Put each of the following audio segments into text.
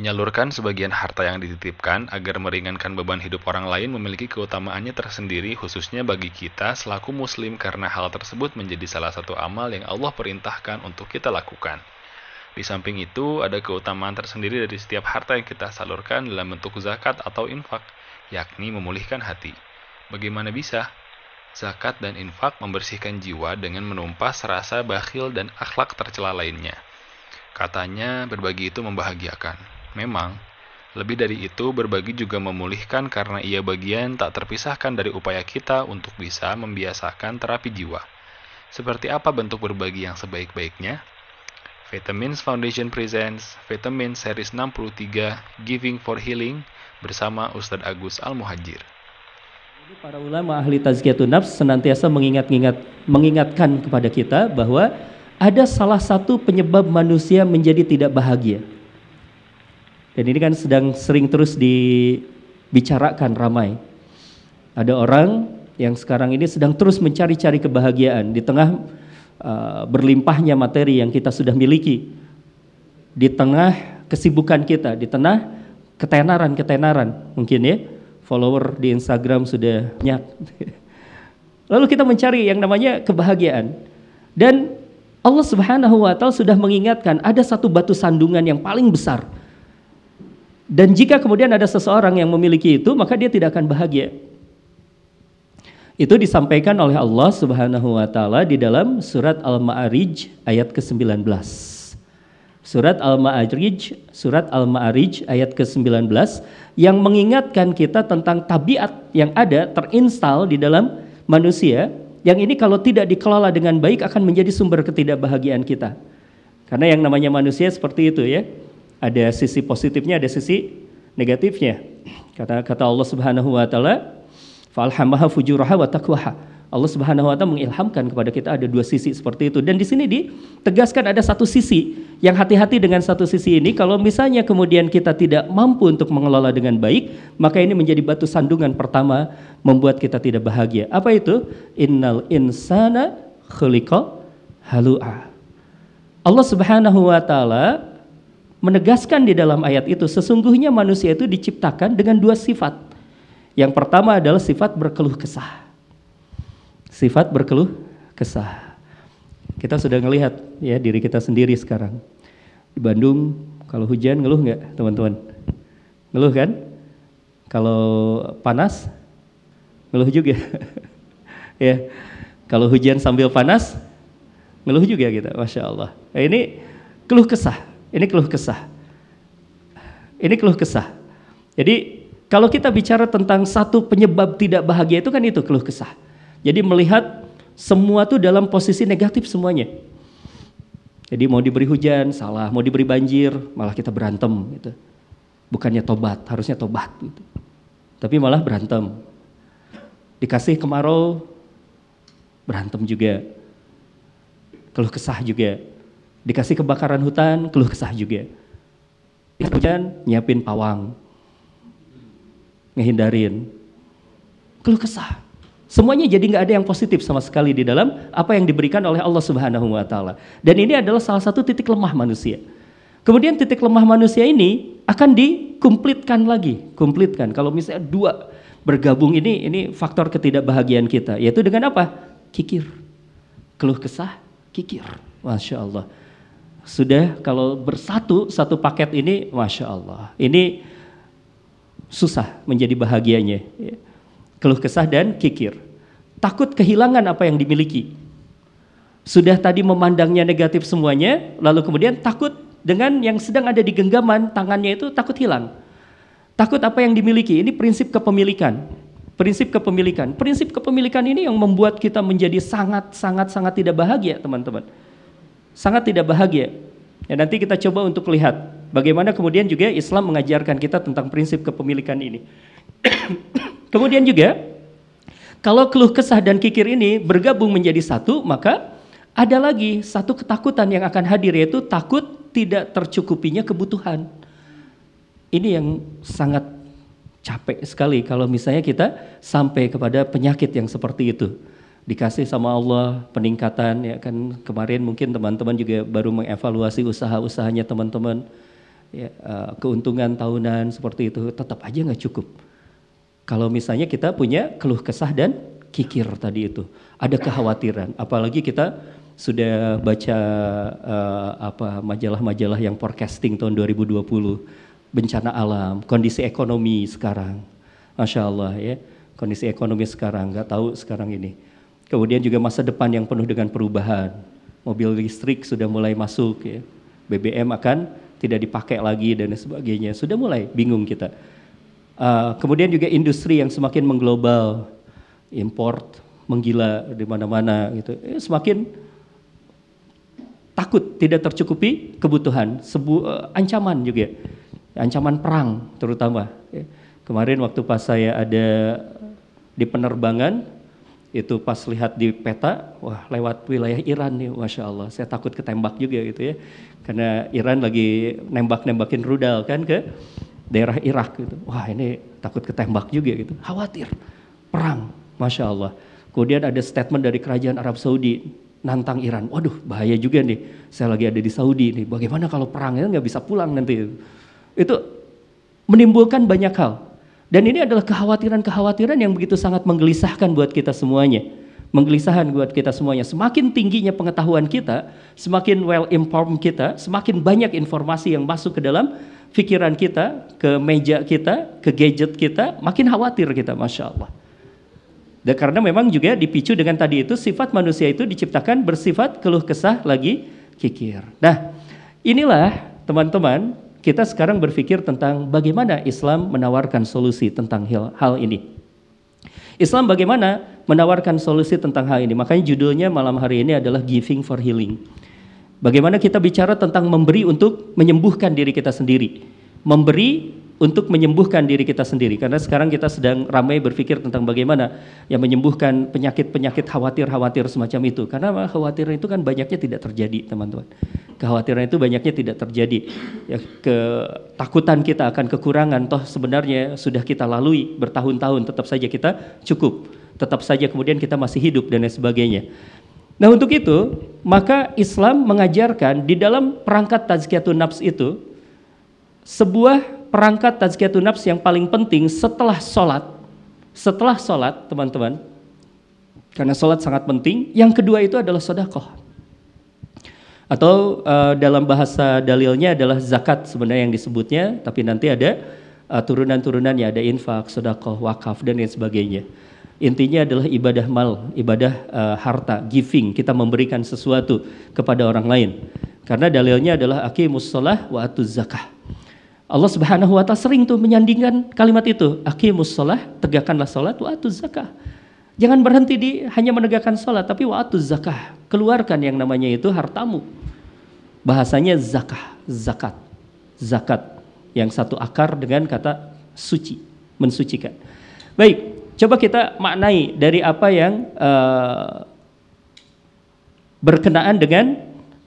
Menyalurkan sebagian harta yang dititipkan agar meringankan beban hidup orang lain memiliki keutamaannya tersendiri khususnya bagi kita selaku muslim karena hal tersebut menjadi salah satu amal yang Allah perintahkan untuk kita lakukan. Di samping itu, ada keutamaan tersendiri dari setiap harta yang kita salurkan dalam bentuk zakat atau infak, yakni memulihkan hati. Bagaimana bisa? Zakat dan infak membersihkan jiwa dengan menumpas rasa bakhil dan akhlak tercela lainnya. Katanya berbagi itu membahagiakan. Memang, lebih dari itu berbagi juga memulihkan karena ia bagian tak terpisahkan dari upaya kita untuk bisa membiasakan terapi jiwa. Seperti apa bentuk berbagi yang sebaik-baiknya? Vitamins Foundation presents Vitamins Series 63 Giving for Healing bersama Ustadz Agus Al-Muhajir. Para ulama ahli tazkiyatun nafs senantiasa mengingat-ingat mengingatkan kepada kita bahwa ada salah satu penyebab manusia menjadi tidak bahagia. Dan ini kan sedang sering terus dibicarakan ramai. Ada orang yang sekarang ini sedang terus mencari-cari kebahagiaan di tengah uh, berlimpahnya materi yang kita sudah miliki. Di tengah kesibukan kita, di tengah ketenaran-ketenaran mungkin ya. Follower di Instagram sudah banyak. Lalu kita mencari yang namanya kebahagiaan. Dan Allah Subhanahu wa taala sudah mengingatkan ada satu batu sandungan yang paling besar dan jika kemudian ada seseorang yang memiliki itu, maka dia tidak akan bahagia. Itu disampaikan oleh Allah Subhanahu wa taala di dalam surat Al-Ma'arij ayat ke-19. Surat Al-Ma'arij, surat Al-Ma'arij ayat ke-19 yang mengingatkan kita tentang tabiat yang ada terinstal di dalam manusia yang ini kalau tidak dikelola dengan baik akan menjadi sumber ketidakbahagiaan kita. Karena yang namanya manusia seperti itu ya ada sisi positifnya, ada sisi negatifnya. Kata kata Allah Subhanahu wa taala, "Falhamaha fujuraha wa taqwaha." Allah Subhanahu wa taala mengilhamkan kepada kita ada dua sisi seperti itu. Dan di sini ditegaskan ada satu sisi yang hati-hati dengan satu sisi ini kalau misalnya kemudian kita tidak mampu untuk mengelola dengan baik, maka ini menjadi batu sandungan pertama membuat kita tidak bahagia. Apa itu? Innal insana khuliqa halu'a. Allah Subhanahu wa taala menegaskan di dalam ayat itu sesungguhnya manusia itu diciptakan dengan dua sifat. Yang pertama adalah sifat berkeluh kesah. Sifat berkeluh kesah. Kita sudah melihat ya diri kita sendiri sekarang. Di Bandung kalau hujan ngeluh nggak teman-teman? Ngeluh kan? Kalau panas ngeluh juga. ya. Kalau hujan sambil panas ngeluh juga kita, masya Allah. Nah, ini keluh kesah ini keluh kesah. Ini keluh kesah. Jadi kalau kita bicara tentang satu penyebab tidak bahagia itu kan itu keluh kesah. Jadi melihat semua tuh dalam posisi negatif semuanya. Jadi mau diberi hujan salah, mau diberi banjir malah kita berantem gitu. Bukannya tobat, harusnya tobat gitu. Tapi malah berantem. Dikasih kemarau berantem juga. Keluh kesah juga. Dikasih kebakaran hutan, keluh kesah juga. Hujan, nyiapin pawang. Ngehindarin. Keluh kesah. Semuanya jadi nggak ada yang positif sama sekali di dalam apa yang diberikan oleh Allah Subhanahu wa taala. Dan ini adalah salah satu titik lemah manusia. Kemudian titik lemah manusia ini akan dikumplitkan lagi, kumplitkan. Kalau misalnya dua bergabung ini ini faktor ketidakbahagiaan kita, yaitu dengan apa? Kikir. Keluh kesah, kikir. Masya Allah sudah kalau bersatu satu paket ini, masya Allah, ini susah menjadi bahagianya. Ya. Keluh kesah dan kikir, takut kehilangan apa yang dimiliki. Sudah tadi memandangnya negatif semuanya, lalu kemudian takut dengan yang sedang ada di genggaman tangannya itu takut hilang. Takut apa yang dimiliki, ini prinsip kepemilikan. Prinsip kepemilikan. Prinsip kepemilikan ini yang membuat kita menjadi sangat sangat sangat tidak bahagia, teman-teman sangat tidak bahagia. Ya, nanti kita coba untuk lihat bagaimana kemudian juga Islam mengajarkan kita tentang prinsip kepemilikan ini. kemudian juga kalau keluh kesah dan kikir ini bergabung menjadi satu, maka ada lagi satu ketakutan yang akan hadir yaitu takut tidak tercukupinya kebutuhan. Ini yang sangat capek sekali kalau misalnya kita sampai kepada penyakit yang seperti itu dikasih sama Allah peningkatan ya kan? Kemarin mungkin teman-teman juga baru mengevaluasi usaha-usahanya teman-teman. Ya, uh, keuntungan tahunan seperti itu tetap aja nggak cukup. Kalau misalnya kita punya keluh kesah dan kikir tadi itu, ada kekhawatiran, apalagi kita sudah baca uh, apa majalah-majalah yang forecasting tahun 2020 bencana alam, kondisi ekonomi sekarang, masya Allah ya, kondisi ekonomi sekarang nggak tahu sekarang ini. Kemudian juga masa depan yang penuh dengan perubahan, mobil listrik sudah mulai masuk ya, BBM akan tidak dipakai lagi dan sebagainya, sudah mulai bingung kita. Uh, kemudian juga industri yang semakin mengglobal, import menggila di mana-mana gitu, eh, semakin takut tidak tercukupi kebutuhan, sebu uh, ancaman juga, ancaman perang terutama. Ya. Kemarin waktu pas saya ada di penerbangan, itu pas lihat di peta, wah lewat wilayah Iran nih, masya Allah, saya takut ketembak juga gitu ya, karena Iran lagi nembak-nembakin rudal kan ke daerah Irak gitu. Wah ini takut ketembak juga gitu. Khawatir. Perang. Masya Allah. Kemudian ada statement dari kerajaan Arab Saudi nantang Iran. Waduh bahaya juga nih. Saya lagi ada di Saudi nih. Bagaimana kalau perangnya nggak bisa pulang nanti. Itu menimbulkan banyak hal. Dan ini adalah kekhawatiran-kekhawatiran yang begitu sangat menggelisahkan buat kita semuanya. Menggelisahkan buat kita semuanya. Semakin tingginya pengetahuan kita, semakin well informed kita, semakin banyak informasi yang masuk ke dalam pikiran kita, ke meja kita, ke gadget kita, makin khawatir kita, masya Allah. Dan karena memang juga dipicu dengan tadi itu sifat manusia itu diciptakan bersifat keluh kesah lagi kikir. Nah, inilah teman-teman kita sekarang berpikir tentang bagaimana Islam menawarkan solusi tentang hal, ini. Islam bagaimana menawarkan solusi tentang hal ini? Makanya judulnya malam hari ini adalah Giving for Healing. Bagaimana kita bicara tentang memberi untuk menyembuhkan diri kita sendiri. Memberi untuk menyembuhkan diri kita sendiri. Karena sekarang kita sedang ramai berpikir tentang bagaimana yang menyembuhkan penyakit-penyakit khawatir-khawatir semacam itu. Karena khawatir itu kan banyaknya tidak terjadi, teman-teman. Kekhawatiran itu banyaknya tidak terjadi. Ya, ketakutan kita akan kekurangan, toh sebenarnya sudah kita lalui bertahun-tahun, tetap saja kita cukup. Tetap saja kemudian kita masih hidup dan lain sebagainya. Nah untuk itu, maka Islam mengajarkan di dalam perangkat tazkiyatun nafs itu, sebuah perangkat tazkiyatun nafs yang paling penting setelah sholat, setelah sholat teman-teman, karena sholat sangat penting, yang kedua itu adalah sodakoh. Atau uh, dalam bahasa dalilnya adalah zakat sebenarnya yang disebutnya, tapi nanti ada uh, turunan-turunannya, ada infak, sodakoh, wakaf, dan lain sebagainya. Intinya adalah ibadah mal, ibadah uh, harta, giving. Kita memberikan sesuatu kepada orang lain. Karena dalilnya adalah aqimus shalah wa atuz zakah. Allah Subhanahu wa taala sering tuh menyandingkan kalimat itu, aqimus shalah, tegakkanlah salat wa atuz zakah. Jangan berhenti di hanya menegakkan salat, tapi wa atuz zakah. Keluarkan yang namanya itu hartamu. Bahasanya zakah, zakat. Zakat yang satu akar dengan kata suci, mensucikan. Baik, Coba kita maknai dari apa yang uh, berkenaan dengan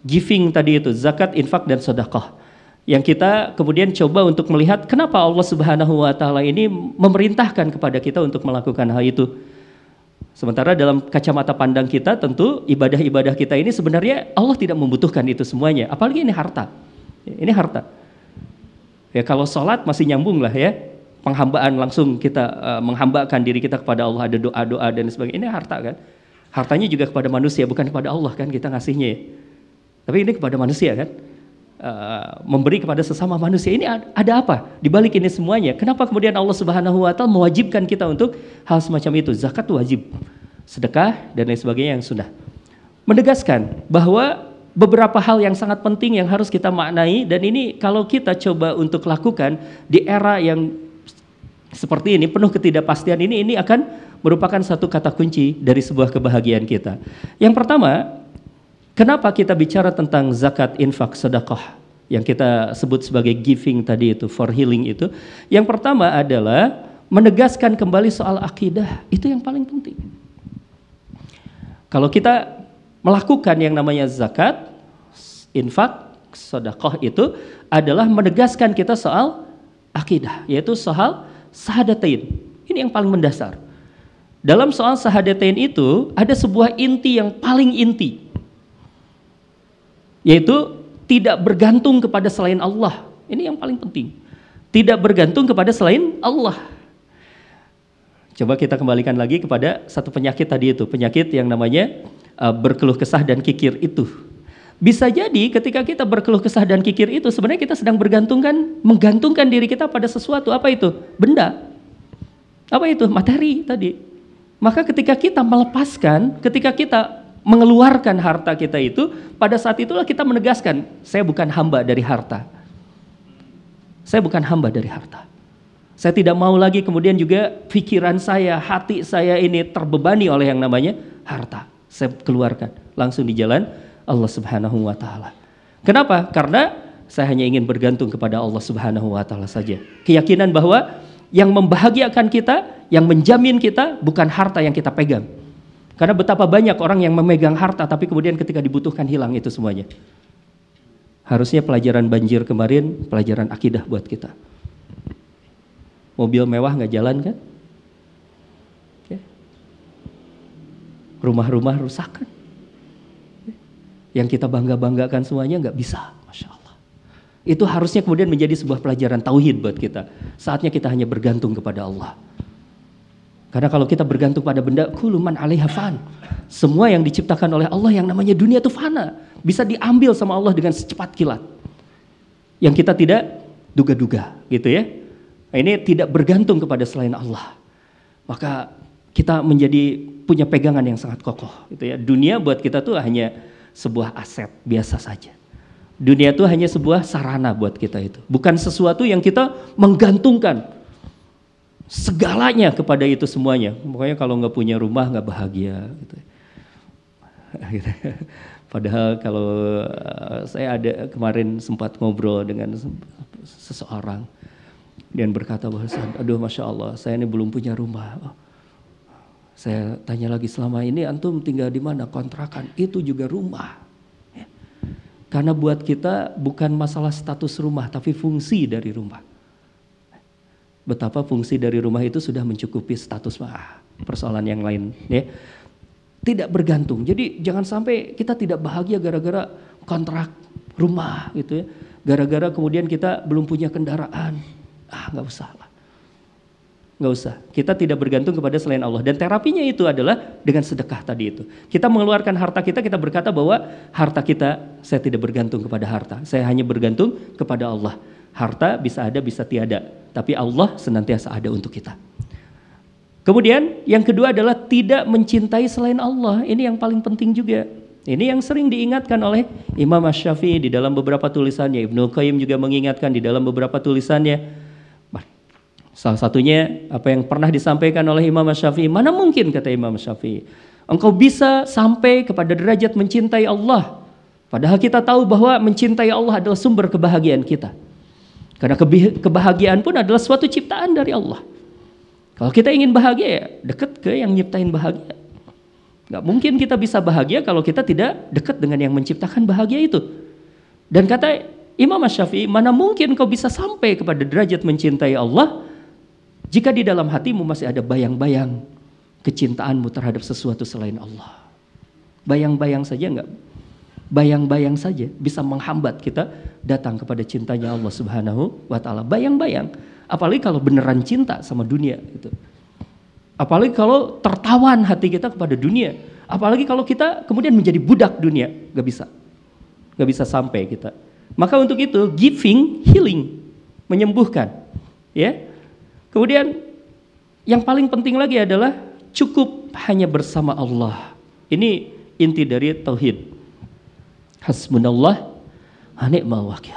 giving tadi itu, zakat, infak dan sedekah. Yang kita kemudian coba untuk melihat kenapa Allah Subhanahu wa taala ini memerintahkan kepada kita untuk melakukan hal itu. Sementara dalam kacamata pandang kita tentu ibadah-ibadah kita ini sebenarnya Allah tidak membutuhkan itu semuanya, apalagi ini harta. Ini harta. Ya kalau sholat masih nyambung lah ya, penghambaan langsung kita uh, menghambakan diri kita kepada Allah ada doa-doa dan sebagainya ini harta kan hartanya juga kepada manusia bukan kepada Allah kan kita ngasihnya ya. tapi ini kepada manusia kan uh, memberi kepada sesama manusia. Ini ada apa? Di balik ini semuanya kenapa kemudian Allah Subhanahu wa taala mewajibkan kita untuk hal semacam itu? Zakat wajib sedekah dan lain sebagainya yang sudah menegaskan bahwa beberapa hal yang sangat penting yang harus kita maknai dan ini kalau kita coba untuk lakukan di era yang seperti ini penuh ketidakpastian ini ini akan merupakan satu kata kunci dari sebuah kebahagiaan kita. Yang pertama, kenapa kita bicara tentang zakat, infak, sedekah yang kita sebut sebagai giving tadi itu for healing itu? Yang pertama adalah menegaskan kembali soal akidah, itu yang paling penting. Kalau kita melakukan yang namanya zakat, infak, sedekah itu adalah menegaskan kita soal akidah, yaitu soal sahadatain. Ini yang paling mendasar. Dalam soal sahadatain itu ada sebuah inti yang paling inti. Yaitu tidak bergantung kepada selain Allah. Ini yang paling penting. Tidak bergantung kepada selain Allah. Coba kita kembalikan lagi kepada satu penyakit tadi itu, penyakit yang namanya uh, berkeluh kesah dan kikir itu. Bisa jadi ketika kita berkeluh kesah dan kikir itu sebenarnya kita sedang bergantungkan, menggantungkan diri kita pada sesuatu. Apa itu? Benda. Apa itu? Materi tadi. Maka ketika kita melepaskan, ketika kita mengeluarkan harta kita itu, pada saat itulah kita menegaskan, saya bukan hamba dari harta. Saya bukan hamba dari harta. Saya tidak mau lagi kemudian juga pikiran saya, hati saya ini terbebani oleh yang namanya harta. Saya keluarkan langsung di jalan Allah Subhanahu wa taala. Kenapa? Karena saya hanya ingin bergantung kepada Allah Subhanahu wa taala saja. Keyakinan bahwa yang membahagiakan kita, yang menjamin kita bukan harta yang kita pegang. Karena betapa banyak orang yang memegang harta tapi kemudian ketika dibutuhkan hilang itu semuanya. Harusnya pelajaran banjir kemarin pelajaran akidah buat kita. Mobil mewah nggak jalan kan? Ya. Rumah-rumah rusak kan? Ya. Yang kita bangga-banggakan semuanya nggak bisa, Masya Allah. Itu harusnya kemudian menjadi sebuah pelajaran tauhid buat kita. Saatnya kita hanya bergantung kepada Allah. Karena kalau kita bergantung pada benda, kuluman alaiha fan. Semua yang diciptakan oleh Allah yang namanya dunia itu fana. Bisa diambil sama Allah dengan secepat kilat. Yang kita tidak duga-duga gitu ya. Nah, ini tidak bergantung kepada selain Allah. Maka kita menjadi punya pegangan yang sangat kokoh. Gitu ya. Dunia buat kita tuh hanya sebuah aset biasa saja. Dunia itu hanya sebuah sarana buat kita itu. Bukan sesuatu yang kita menggantungkan segalanya kepada itu semuanya. Pokoknya kalau nggak punya rumah nggak bahagia. Gitu. Padahal kalau eh, saya ada kemarin sempat ngobrol dengan seseorang dan berkata bahwa aduh masya Allah saya ini belum punya rumah. Oh. Saya tanya lagi selama ini antum tinggal di mana kontrakan itu juga rumah. Ya. Karena buat kita bukan masalah status rumah tapi fungsi dari rumah. Betapa fungsi dari rumah itu sudah mencukupi status ah, persoalan yang lain ya. Tidak bergantung. Jadi jangan sampai kita tidak bahagia gara-gara kontrak rumah gitu ya. Gara-gara kemudian kita belum punya kendaraan Ah, nggak usah lah. Nggak usah. Kita tidak bergantung kepada selain Allah. Dan terapinya itu adalah dengan sedekah tadi itu. Kita mengeluarkan harta kita, kita berkata bahwa harta kita, saya tidak bergantung kepada harta. Saya hanya bergantung kepada Allah. Harta bisa ada, bisa tiada. Tapi Allah senantiasa ada untuk kita. Kemudian yang kedua adalah tidak mencintai selain Allah. Ini yang paling penting juga. Ini yang sering diingatkan oleh Imam Ash-Syafi'i di dalam beberapa tulisannya. Ibnu Qayyim juga mengingatkan di dalam beberapa tulisannya. Salah satunya apa yang pernah disampaikan oleh Imam Syafi'i. Mana mungkin kata Imam Syafi'i. Engkau bisa sampai kepada derajat mencintai Allah. Padahal kita tahu bahwa mencintai Allah adalah sumber kebahagiaan kita. Karena kebahagiaan pun adalah suatu ciptaan dari Allah. Kalau kita ingin bahagia ya dekat ke yang nyiptain bahagia. Gak mungkin kita bisa bahagia kalau kita tidak dekat dengan yang menciptakan bahagia itu. Dan kata Imam Syafi'i, mana mungkin kau bisa sampai kepada derajat mencintai Allah jika di dalam hatimu masih ada bayang-bayang kecintaanmu terhadap sesuatu selain Allah. Bayang-bayang saja enggak? Bayang-bayang saja bisa menghambat kita datang kepada cintanya Allah Subhanahu wa taala. Bayang-bayang, apalagi kalau beneran cinta sama dunia itu. Apalagi kalau tertawan hati kita kepada dunia. Apalagi kalau kita kemudian menjadi budak dunia, gak bisa. Gak bisa sampai kita. Maka untuk itu giving healing, menyembuhkan. Ya, Kemudian yang paling penting lagi adalah cukup hanya bersama Allah. Ini inti dari tauhid. Hasbunallah wa ni'mal wakil.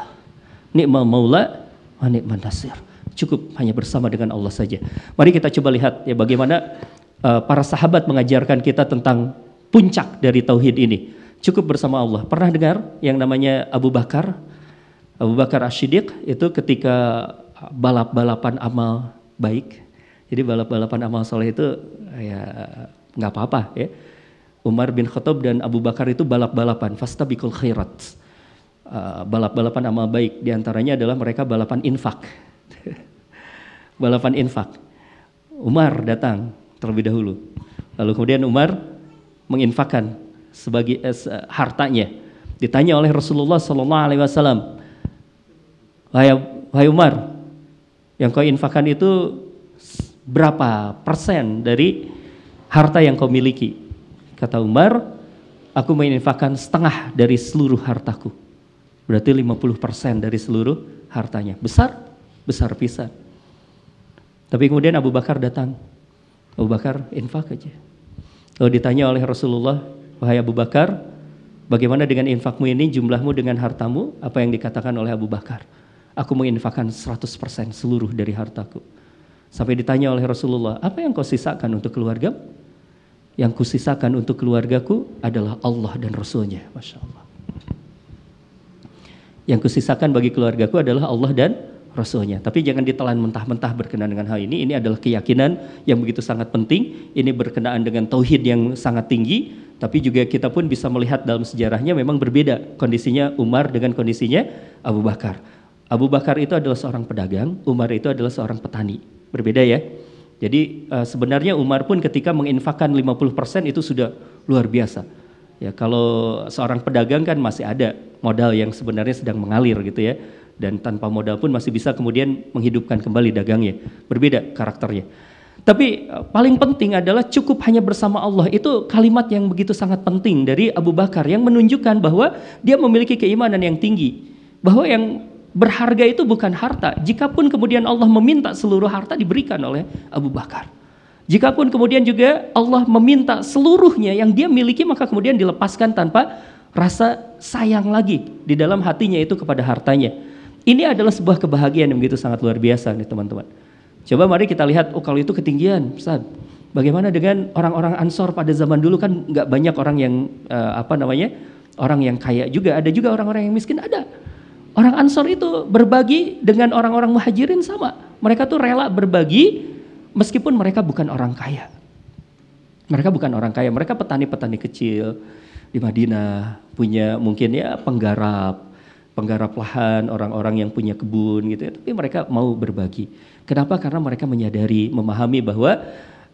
Ni'mal maula wa ni'mal nasir. Cukup hanya bersama dengan Allah saja. Mari kita coba lihat ya bagaimana uh, para sahabat mengajarkan kita tentang puncak dari tauhid ini. Cukup bersama Allah. Pernah dengar yang namanya Abu Bakar? Abu Bakar Ashidik itu ketika balap-balapan amal baik. Jadi balap-balapan amal soleh itu ya nggak apa-apa ya. Umar bin Khattab dan Abu Bakar itu balap-balapan, fastabikul khairat. Uh, balap-balapan amal baik, di antaranya adalah mereka balapan infak. balapan infak. Umar datang terlebih dahulu. Lalu kemudian Umar menginfakkan sebagai eh, hartanya. Ditanya oleh Rasulullah Sallallahu Alaihi Wasallam, Wahai, wahai Umar, yang kau infakkan itu berapa persen dari harta yang kau miliki? Kata Umar, aku menginfakkan setengah dari seluruh hartaku. Berarti 50 persen dari seluruh hartanya. Besar? Besar pisan. Tapi kemudian Abu Bakar datang. Abu Bakar infak aja. Lalu ditanya oleh Rasulullah, wahai Abu Bakar, bagaimana dengan infakmu ini, jumlahmu dengan hartamu? Apa yang dikatakan oleh Abu Bakar? Aku menginfakkan 100% seluruh dari hartaku. Sampai ditanya oleh Rasulullah, apa yang kau sisakan untuk keluarga? Yang kusisakan untuk keluargaku adalah Allah dan Rasulnya. Masya Allah. Yang kusisakan bagi keluargaku adalah Allah dan Rasulnya. Tapi jangan ditelan mentah-mentah berkenaan dengan hal ini. Ini adalah keyakinan yang begitu sangat penting. Ini berkenaan dengan tauhid yang sangat tinggi. Tapi juga kita pun bisa melihat dalam sejarahnya memang berbeda kondisinya Umar dengan kondisinya Abu Bakar. Abu Bakar itu adalah seorang pedagang, Umar itu adalah seorang petani. Berbeda ya. Jadi uh, sebenarnya Umar pun ketika menginfakkan 50% itu sudah luar biasa. Ya, kalau seorang pedagang kan masih ada modal yang sebenarnya sedang mengalir gitu ya dan tanpa modal pun masih bisa kemudian menghidupkan kembali dagangnya. Berbeda karakternya. Tapi eh, paling penting adalah cukup hanya bersama Allah. Itu kalimat yang begitu sangat penting dari Abu Bakar yang menunjukkan bahwa dia memiliki keimanan yang tinggi. Bahwa yang berharga itu bukan harta. Jikapun kemudian Allah meminta seluruh harta diberikan oleh Abu Bakar. Jikapun kemudian juga Allah meminta seluruhnya yang dia miliki maka kemudian dilepaskan tanpa rasa sayang lagi di dalam hatinya itu kepada hartanya. Ini adalah sebuah kebahagiaan yang begitu sangat luar biasa nih teman-teman. Coba mari kita lihat, oh kalau itu ketinggian, Ustaz. Bagaimana dengan orang-orang Ansor pada zaman dulu kan nggak banyak orang yang uh, apa namanya orang yang kaya juga, ada juga orang-orang yang miskin ada. Orang Ansor itu berbagi dengan orang-orang muhajirin sama. Mereka tuh rela berbagi meskipun mereka bukan orang kaya. Mereka bukan orang kaya, mereka petani-petani kecil di Madinah, punya mungkin ya penggarap, penggarap lahan, orang-orang yang punya kebun gitu ya, tapi mereka mau berbagi. Kenapa? Karena mereka menyadari, memahami bahwa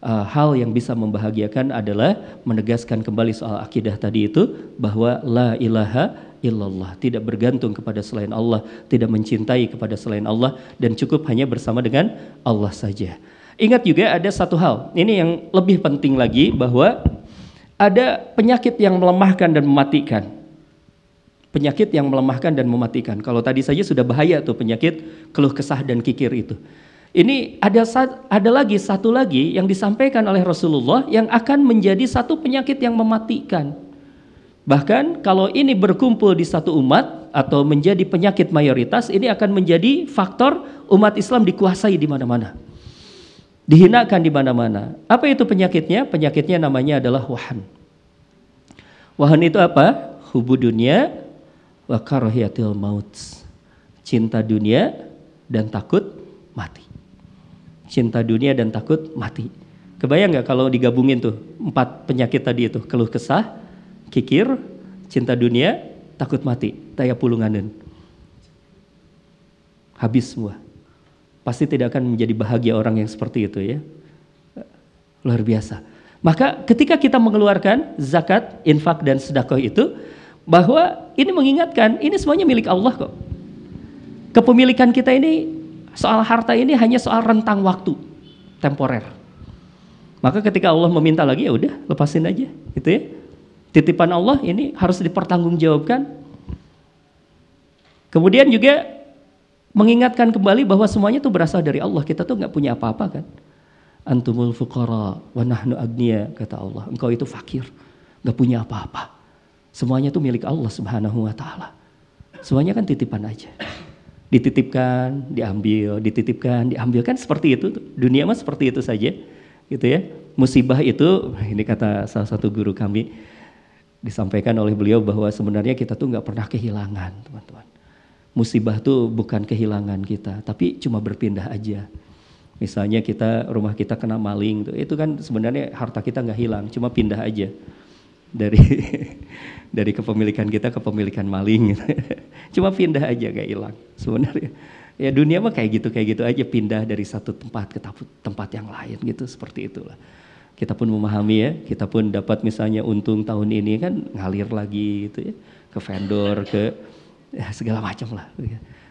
uh, hal yang bisa membahagiakan adalah menegaskan kembali soal akidah tadi itu bahwa la ilaha illallah, tidak bergantung kepada selain Allah, tidak mencintai kepada selain Allah dan cukup hanya bersama dengan Allah saja. Ingat juga ada satu hal, ini yang lebih penting lagi bahwa ada penyakit yang melemahkan dan mematikan penyakit yang melemahkan dan mematikan. Kalau tadi saja sudah bahaya tuh penyakit keluh kesah dan kikir itu. Ini ada ada lagi satu lagi yang disampaikan oleh Rasulullah yang akan menjadi satu penyakit yang mematikan. Bahkan kalau ini berkumpul di satu umat atau menjadi penyakit mayoritas, ini akan menjadi faktor umat Islam dikuasai di mana-mana. Dihinakan di mana-mana. Apa itu penyakitnya? Penyakitnya namanya adalah wahan. Wahan itu apa? Hubu dunia wa karahiyatil maut. Cinta dunia dan takut mati. Cinta dunia dan takut mati. Kebayang nggak kalau digabungin tuh empat penyakit tadi itu keluh kesah, kikir, cinta dunia, takut mati, daya pulunganen. Habis semua. Pasti tidak akan menjadi bahagia orang yang seperti itu ya. Luar biasa. Maka ketika kita mengeluarkan zakat, infak dan sedekah itu, bahwa ini mengingatkan ini semuanya milik Allah kok. Kepemilikan kita ini soal harta ini hanya soal rentang waktu temporer. Maka ketika Allah meminta lagi ya udah lepasin aja gitu ya. Titipan Allah ini harus dipertanggungjawabkan. Kemudian juga mengingatkan kembali bahwa semuanya itu berasal dari Allah. Kita tuh nggak punya apa-apa kan. Antumul fuqara wa nahnu agniya kata Allah. Engkau itu fakir, nggak punya apa-apa. Semuanya itu milik Allah Subhanahu wa taala. Semuanya kan titipan aja. Dititipkan, diambil, dititipkan, diambil kan seperti itu. Dunia mah seperti itu saja. Gitu ya. Musibah itu ini kata salah satu guru kami disampaikan oleh beliau bahwa sebenarnya kita tuh nggak pernah kehilangan, teman-teman. Musibah tuh bukan kehilangan kita, tapi cuma berpindah aja. Misalnya kita rumah kita kena maling, tuh, itu kan sebenarnya harta kita nggak hilang, cuma pindah aja dari dari kepemilikan kita ke kepemilikan maling. Cuma pindah aja gak hilang sebenarnya. Ya dunia mah kayak gitu kayak gitu aja pindah dari satu tempat ke tempat yang lain gitu seperti itulah. Kita pun memahami ya, kita pun dapat misalnya untung tahun ini kan ngalir lagi gitu ya ke vendor ke ya, segala macam lah.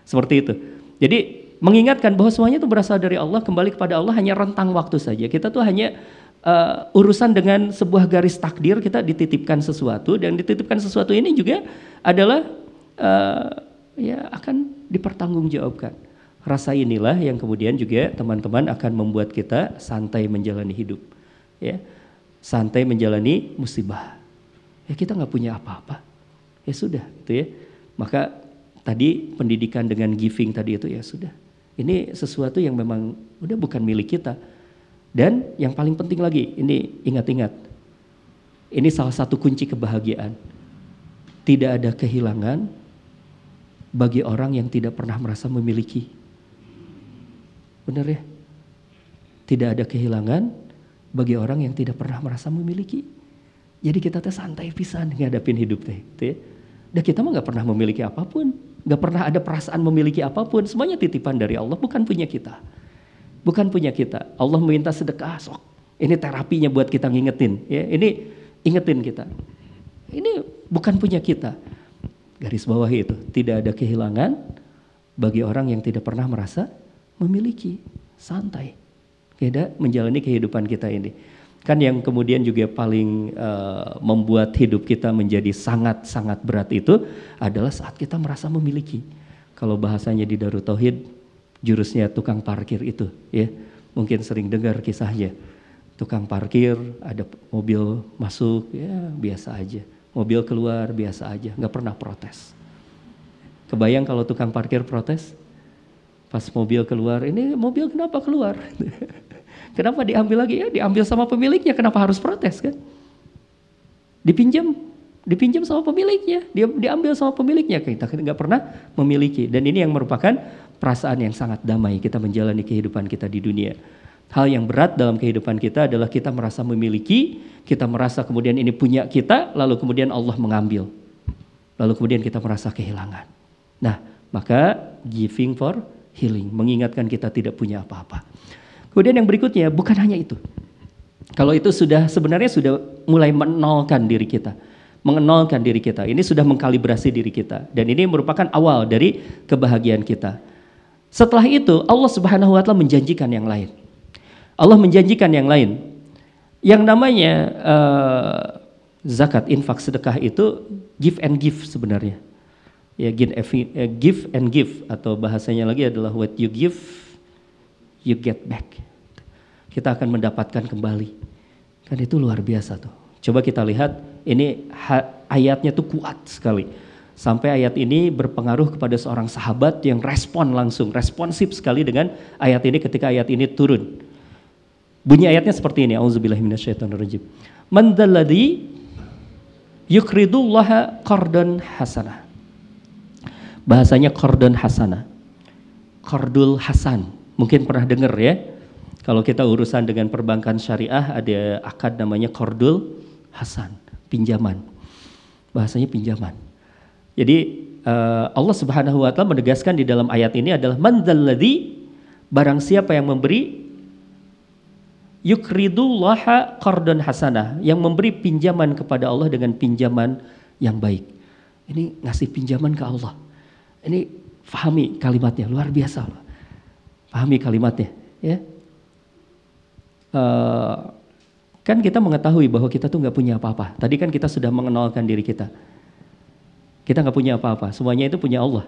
Seperti itu. Jadi mengingatkan bahwa semuanya itu berasal dari Allah, kembali kepada Allah hanya rentang waktu saja. Kita tuh hanya uh, urusan dengan sebuah garis takdir kita dititipkan sesuatu dan dititipkan sesuatu ini juga adalah uh, ya akan dipertanggungjawabkan. Rasa inilah yang kemudian juga teman-teman akan membuat kita santai menjalani hidup. Ya. Santai menjalani musibah. Ya kita nggak punya apa-apa. Ya sudah, gitu ya. Maka tadi pendidikan dengan giving tadi itu ya sudah. Ini sesuatu yang memang udah bukan milik kita. Dan yang paling penting lagi, ini ingat-ingat. Ini salah satu kunci kebahagiaan. Tidak ada kehilangan bagi orang yang tidak pernah merasa memiliki. Benar ya? Tidak ada kehilangan bagi orang yang tidak pernah merasa memiliki. Jadi kita teh santai pisan ngadapin hidup teh, gitu. Dan kita mah nggak pernah memiliki apa pun, nggak pernah ada perasaan memiliki apa pun. Semuanya titipan dari Allah, bukan punya kita, bukan punya kita. Allah minta sedekah, sok. Ini terapinya buat kita ngingetin, ya. Ini ingetin kita. Ini bukan punya kita. Garis bawah itu tidak ada kehilangan bagi orang yang tidak pernah merasa memiliki santai. Kita menjalani kehidupan kita ini. Kan yang kemudian juga paling uh, membuat hidup kita menjadi sangat-sangat berat itu adalah saat kita merasa memiliki. Kalau bahasanya di Darut Tauhid, jurusnya tukang parkir itu, ya. Mungkin sering dengar kisahnya. Tukang parkir, ada mobil masuk, ya biasa aja. Mobil keluar, biasa aja, nggak pernah protes. Kebayang kalau tukang parkir protes? Pas mobil keluar, ini mobil kenapa keluar? kenapa diambil lagi? Ya diambil sama pemiliknya, kenapa harus protes kan? Dipinjam, dipinjam sama pemiliknya, dia diambil sama pemiliknya. Kita nggak pernah memiliki. Dan ini yang merupakan perasaan yang sangat damai kita menjalani kehidupan kita di dunia. Hal yang berat dalam kehidupan kita adalah kita merasa memiliki, kita merasa kemudian ini punya kita, lalu kemudian Allah mengambil. Lalu kemudian kita merasa kehilangan. Nah, maka giving for healing, mengingatkan kita tidak punya apa-apa. Kemudian yang berikutnya bukan hanya itu. Kalau itu sudah sebenarnya sudah mulai menolkan diri kita, mengenolkan diri kita. Ini sudah mengkalibrasi diri kita dan ini merupakan awal dari kebahagiaan kita. Setelah itu Allah Subhanahu wa taala menjanjikan yang lain. Allah menjanjikan yang lain. Yang namanya uh, zakat, infak, sedekah itu give and give sebenarnya ya eh, give and give atau bahasanya lagi adalah what you give you get back. Kita akan mendapatkan kembali. Kan itu luar biasa tuh. Coba kita lihat ini ayatnya tuh kuat sekali. Sampai ayat ini berpengaruh kepada seorang sahabat yang respon langsung, responsif sekali dengan ayat ini ketika ayat ini turun. Bunyi ayatnya seperti ini, auzubillahiminasyaitonirrajim. Man dzalladzi yukridullaha qardan hasanah bahasanya kordon hasana. Kordul Hasan, mungkin pernah dengar ya. Kalau kita urusan dengan perbankan syariah ada akad namanya kordul Hasan, pinjaman. Bahasanya pinjaman. Jadi uh, Allah Subhanahu wa taala menegaskan di dalam ayat ini adalah mandzalladzi barang siapa yang memberi yukridullaha qardon hasanah yang memberi pinjaman kepada Allah dengan pinjaman yang baik. Ini ngasih pinjaman ke Allah. Ini fahami kalimatnya, luar biasa loh. Pahami kalimatnya, ya. Uh, kan kita mengetahui bahwa kita tuh nggak punya apa-apa. Tadi kan kita sudah mengenalkan diri kita. Kita nggak punya apa-apa, semuanya itu punya Allah.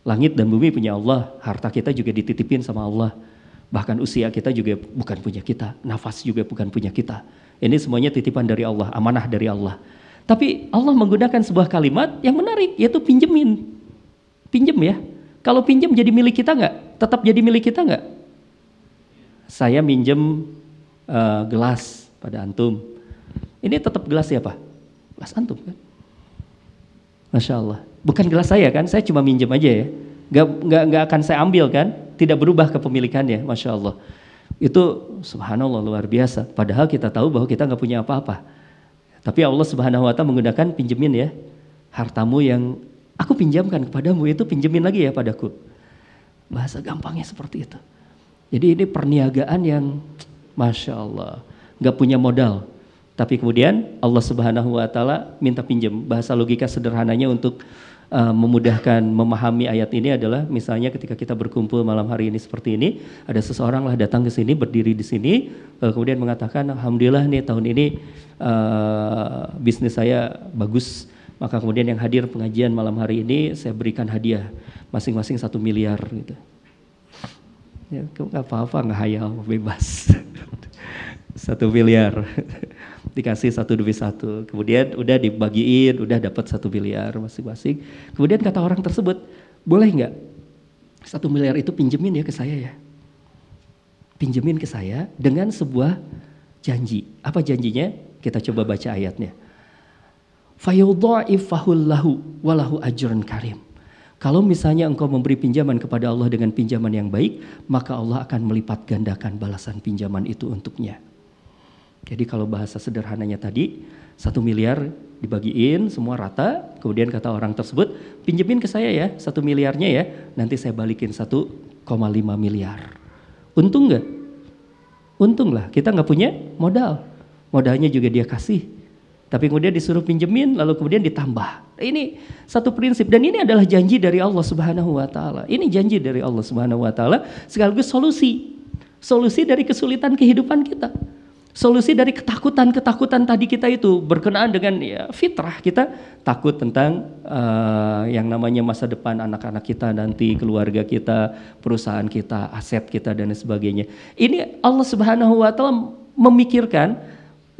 Langit dan bumi punya Allah, harta kita juga dititipin sama Allah. Bahkan usia kita juga bukan punya kita, nafas juga bukan punya kita. Ini semuanya titipan dari Allah, amanah dari Allah. Tapi Allah menggunakan sebuah kalimat yang menarik, yaitu pinjemin. Pinjem ya. Kalau pinjem jadi milik kita nggak? Tetap jadi milik kita nggak? Saya minjem uh, gelas pada antum. Ini tetap gelas siapa? Gelas antum kan? Masya Allah. Bukan gelas saya kan? Saya cuma minjem aja ya. Gak, gak, gak akan saya ambil kan? Tidak berubah kepemilikannya. Masya Allah. Itu subhanallah luar biasa. Padahal kita tahu bahwa kita nggak punya apa-apa. Tapi Allah Subhanahu wa taala menggunakan pinjemin ya. Hartamu yang aku pinjamkan kepadamu itu pinjemin lagi ya padaku. Bahasa gampangnya seperti itu. Jadi ini perniagaan yang Masya Allah. Gak punya modal. Tapi kemudian Allah Subhanahu wa taala minta pinjam. Bahasa logika sederhananya untuk uh, memudahkan memahami ayat ini adalah misalnya ketika kita berkumpul malam hari ini seperti ini, ada seseorang lah datang ke sini berdiri di sini, uh, kemudian mengatakan alhamdulillah nih tahun ini uh, bisnis saya bagus, maka kemudian yang hadir pengajian malam hari ini saya berikan hadiah masing-masing satu miliar gitu. Ya, nggak apa-apa, nggak hayal, bebas. satu miliar dikasih satu demi satu. Kemudian udah dibagiin, udah dapat satu miliar masing-masing. Kemudian kata orang tersebut, boleh nggak satu miliar itu pinjemin ya ke saya ya? Pinjemin ke saya dengan sebuah janji. Apa janjinya? Kita coba baca ayatnya. Fayudha'ifahul lahu walahu ajrun karim. Kalau misalnya engkau memberi pinjaman kepada Allah dengan pinjaman yang baik, maka Allah akan melipat gandakan balasan pinjaman itu untuknya. Jadi kalau bahasa sederhananya tadi, satu miliar dibagiin semua rata, kemudian kata orang tersebut, pinjemin ke saya ya, satu miliarnya ya, nanti saya balikin 1,5 miliar. Untung nggak? Untung lah, kita nggak punya modal. Modalnya juga dia kasih. Tapi kemudian disuruh pinjemin, lalu kemudian ditambah. Ini satu prinsip dan ini adalah janji dari Allah Subhanahu wa taala. Ini janji dari Allah Subhanahu wa taala sekaligus solusi. Solusi dari kesulitan kehidupan kita. Solusi dari ketakutan-ketakutan tadi kita itu berkenaan dengan ya, fitrah kita takut tentang uh, yang namanya masa depan anak-anak kita nanti, keluarga kita, perusahaan kita, aset kita dan sebagainya. Ini Allah Subhanahu wa taala memikirkan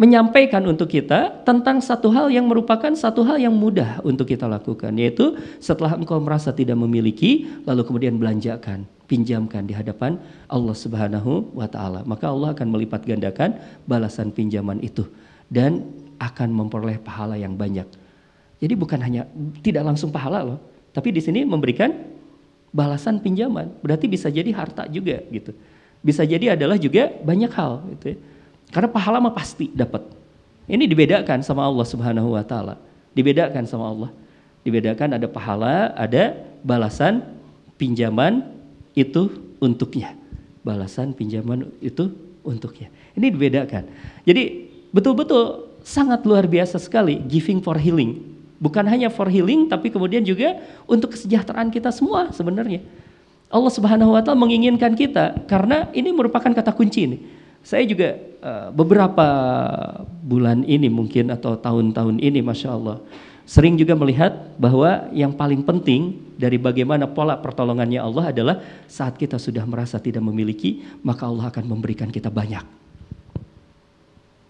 menyampaikan untuk kita tentang satu hal yang merupakan satu hal yang mudah untuk kita lakukan yaitu setelah engkau merasa tidak memiliki lalu kemudian belanjakan pinjamkan di hadapan Allah Subhanahu wa taala. Maka Allah akan melipat gandakan balasan pinjaman itu dan akan memperoleh pahala yang banyak. Jadi bukan hanya tidak langsung pahala loh, tapi di sini memberikan balasan pinjaman. Berarti bisa jadi harta juga gitu. Bisa jadi adalah juga banyak hal gitu ya. Karena pahala mah pasti dapat. Ini dibedakan sama Allah Subhanahu wa taala. Dibedakan sama Allah. Dibedakan ada pahala, ada balasan pinjaman itu untuknya. Balasan pinjaman itu untuknya. Ini dibedakan. Jadi betul-betul sangat luar biasa sekali giving for healing. Bukan hanya for healing tapi kemudian juga untuk kesejahteraan kita semua sebenarnya. Allah Subhanahu wa taala menginginkan kita karena ini merupakan kata kunci ini. Saya juga uh, beberapa bulan ini mungkin atau tahun-tahun ini Masya Allah Sering juga melihat bahwa yang paling penting dari bagaimana pola pertolongannya Allah adalah saat kita sudah merasa tidak memiliki, maka Allah akan memberikan kita banyak.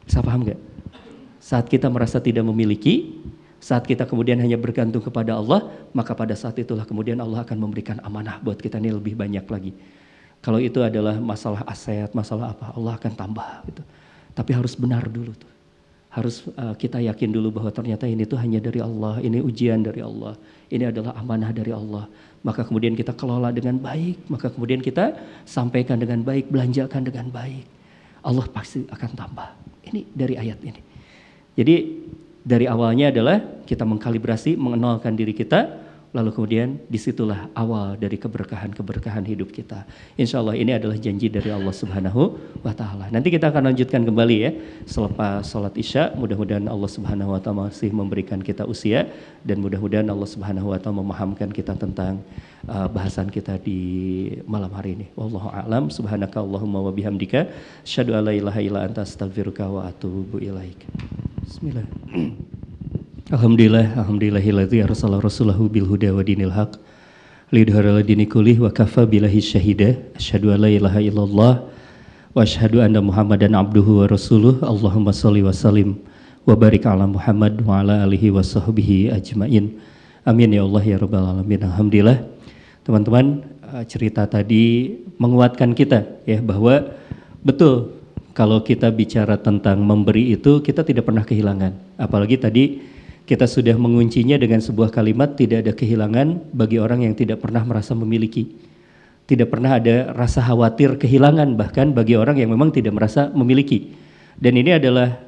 Bisa paham gak? Saat kita merasa tidak memiliki, saat kita kemudian hanya bergantung kepada Allah, maka pada saat itulah kemudian Allah akan memberikan amanah buat kita ini lebih banyak lagi. Kalau itu adalah masalah aset, masalah apa, Allah akan tambah gitu. Tapi harus benar dulu tuh harus uh, kita yakin dulu bahwa ternyata ini tuh hanya dari Allah, ini ujian dari Allah, ini adalah amanah dari Allah. Maka kemudian kita kelola dengan baik, maka kemudian kita sampaikan dengan baik, belanjakan dengan baik. Allah pasti akan tambah. Ini dari ayat ini. Jadi dari awalnya adalah kita mengkalibrasi, mengenalkan diri kita, Lalu kemudian di situlah awal dari keberkahan-keberkahan hidup kita. Insya Allah ini adalah janji dari Allah Subhanahu wa Ta'ala. Nanti kita akan lanjutkan kembali ya selepas sholat Isya. Mudah-mudahan Allah Subhanahu wa Ta'ala masih memberikan kita usia dan mudah-mudahan Allah Subhanahu wa Ta'ala memahamkan kita tentang uh, bahasan kita di malam hari ini. Wallahu a'lam. Subhanaka Allahumma wa bihamdika asyhadu an la ilaha illa anta astaghfiruka wa atubu ilaik. Bismillah. Alhamdulillah, alhamdulillahilladzi arsala rasulahu bil huda wa dinil haq lidhara dini kulih wa kafa billahi syahida. Asyhadu an la ilaha illallah wa asyhadu anna muhammadan abduhu wa rasuluh. Allahumma shalli wa sallim wa barik ala Muhammad wa ala alihi wa sahbihi ajmain. Amin ya Allah ya rabbal alamin. Alhamdulillah. Teman-teman uh, cerita tadi menguatkan kita ya bahwa betul kalau kita bicara tentang memberi itu kita tidak pernah kehilangan. Apalagi tadi kita sudah menguncinya dengan sebuah kalimat tidak ada kehilangan bagi orang yang tidak pernah merasa memiliki. Tidak pernah ada rasa khawatir kehilangan bahkan bagi orang yang memang tidak merasa memiliki. Dan ini adalah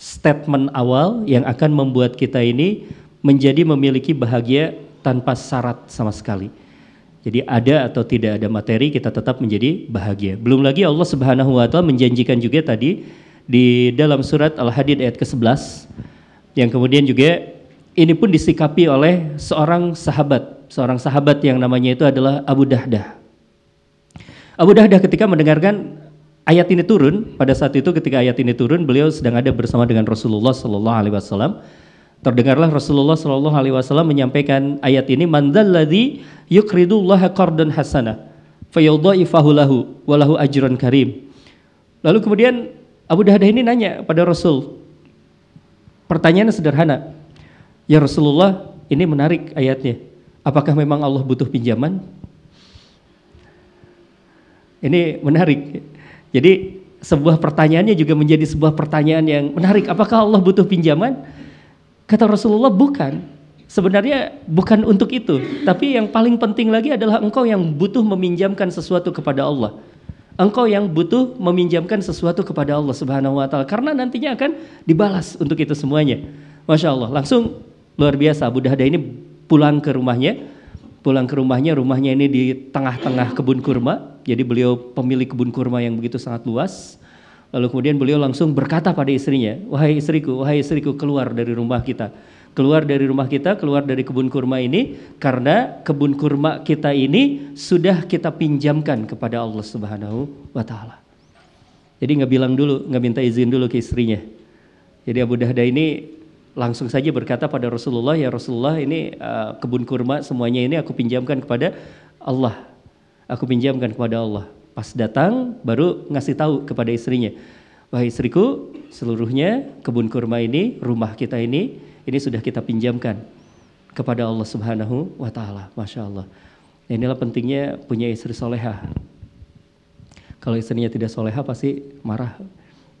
statement awal yang akan membuat kita ini menjadi memiliki bahagia tanpa syarat sama sekali. Jadi ada atau tidak ada materi kita tetap menjadi bahagia. Belum lagi Allah Subhanahu wa taala menjanjikan juga tadi di dalam surat Al-Hadid ayat ke-11 yang kemudian juga ini pun disikapi oleh seorang sahabat, seorang sahabat yang namanya itu adalah Abu Dahdah. Abu Dahdah ketika mendengarkan ayat ini turun, pada saat itu ketika ayat ini turun, beliau sedang ada bersama dengan Rasulullah Sallallahu Alaihi Wasallam. Terdengarlah Rasulullah Sallallahu Alaihi Wasallam menyampaikan ayat ini, "Mandalladzi yukridullaha qardan hasana, fayudha'ifahu lahu walahu ajran karim." Lalu kemudian Abu Dahdah ini nanya pada Rasul. Pertanyaannya sederhana. Ya Rasulullah, ini menarik ayatnya. Apakah memang Allah butuh pinjaman? Ini menarik. Jadi sebuah pertanyaannya juga menjadi sebuah pertanyaan yang menarik. Apakah Allah butuh pinjaman? Kata Rasulullah, bukan. Sebenarnya bukan untuk itu. Tapi yang paling penting lagi adalah engkau yang butuh meminjamkan sesuatu kepada Allah. Engkau yang butuh meminjamkan sesuatu kepada Allah Subhanahu wa taala karena nantinya akan dibalas untuk itu semuanya. Masya Allah. Langsung luar biasa Abu Dahda ini pulang ke rumahnya pulang ke rumahnya rumahnya ini di tengah-tengah kebun kurma jadi beliau pemilik kebun kurma yang begitu sangat luas lalu kemudian beliau langsung berkata pada istrinya wahai istriku wahai istriku keluar dari rumah kita keluar dari rumah kita keluar dari kebun kurma ini karena kebun kurma kita ini sudah kita pinjamkan kepada Allah Subhanahu wa taala jadi nggak bilang dulu nggak minta izin dulu ke istrinya jadi Abu Dahda ini langsung saja berkata pada Rasulullah, ya Rasulullah ini uh, kebun kurma semuanya ini aku pinjamkan kepada Allah. Aku pinjamkan kepada Allah. Pas datang baru ngasih tahu kepada istrinya, wahai istriku seluruhnya kebun kurma ini, rumah kita ini, ini sudah kita pinjamkan kepada Allah Subhanahu wa taala. Masya Allah. Inilah pentingnya punya istri soleha. Kalau istrinya tidak soleha pasti marah.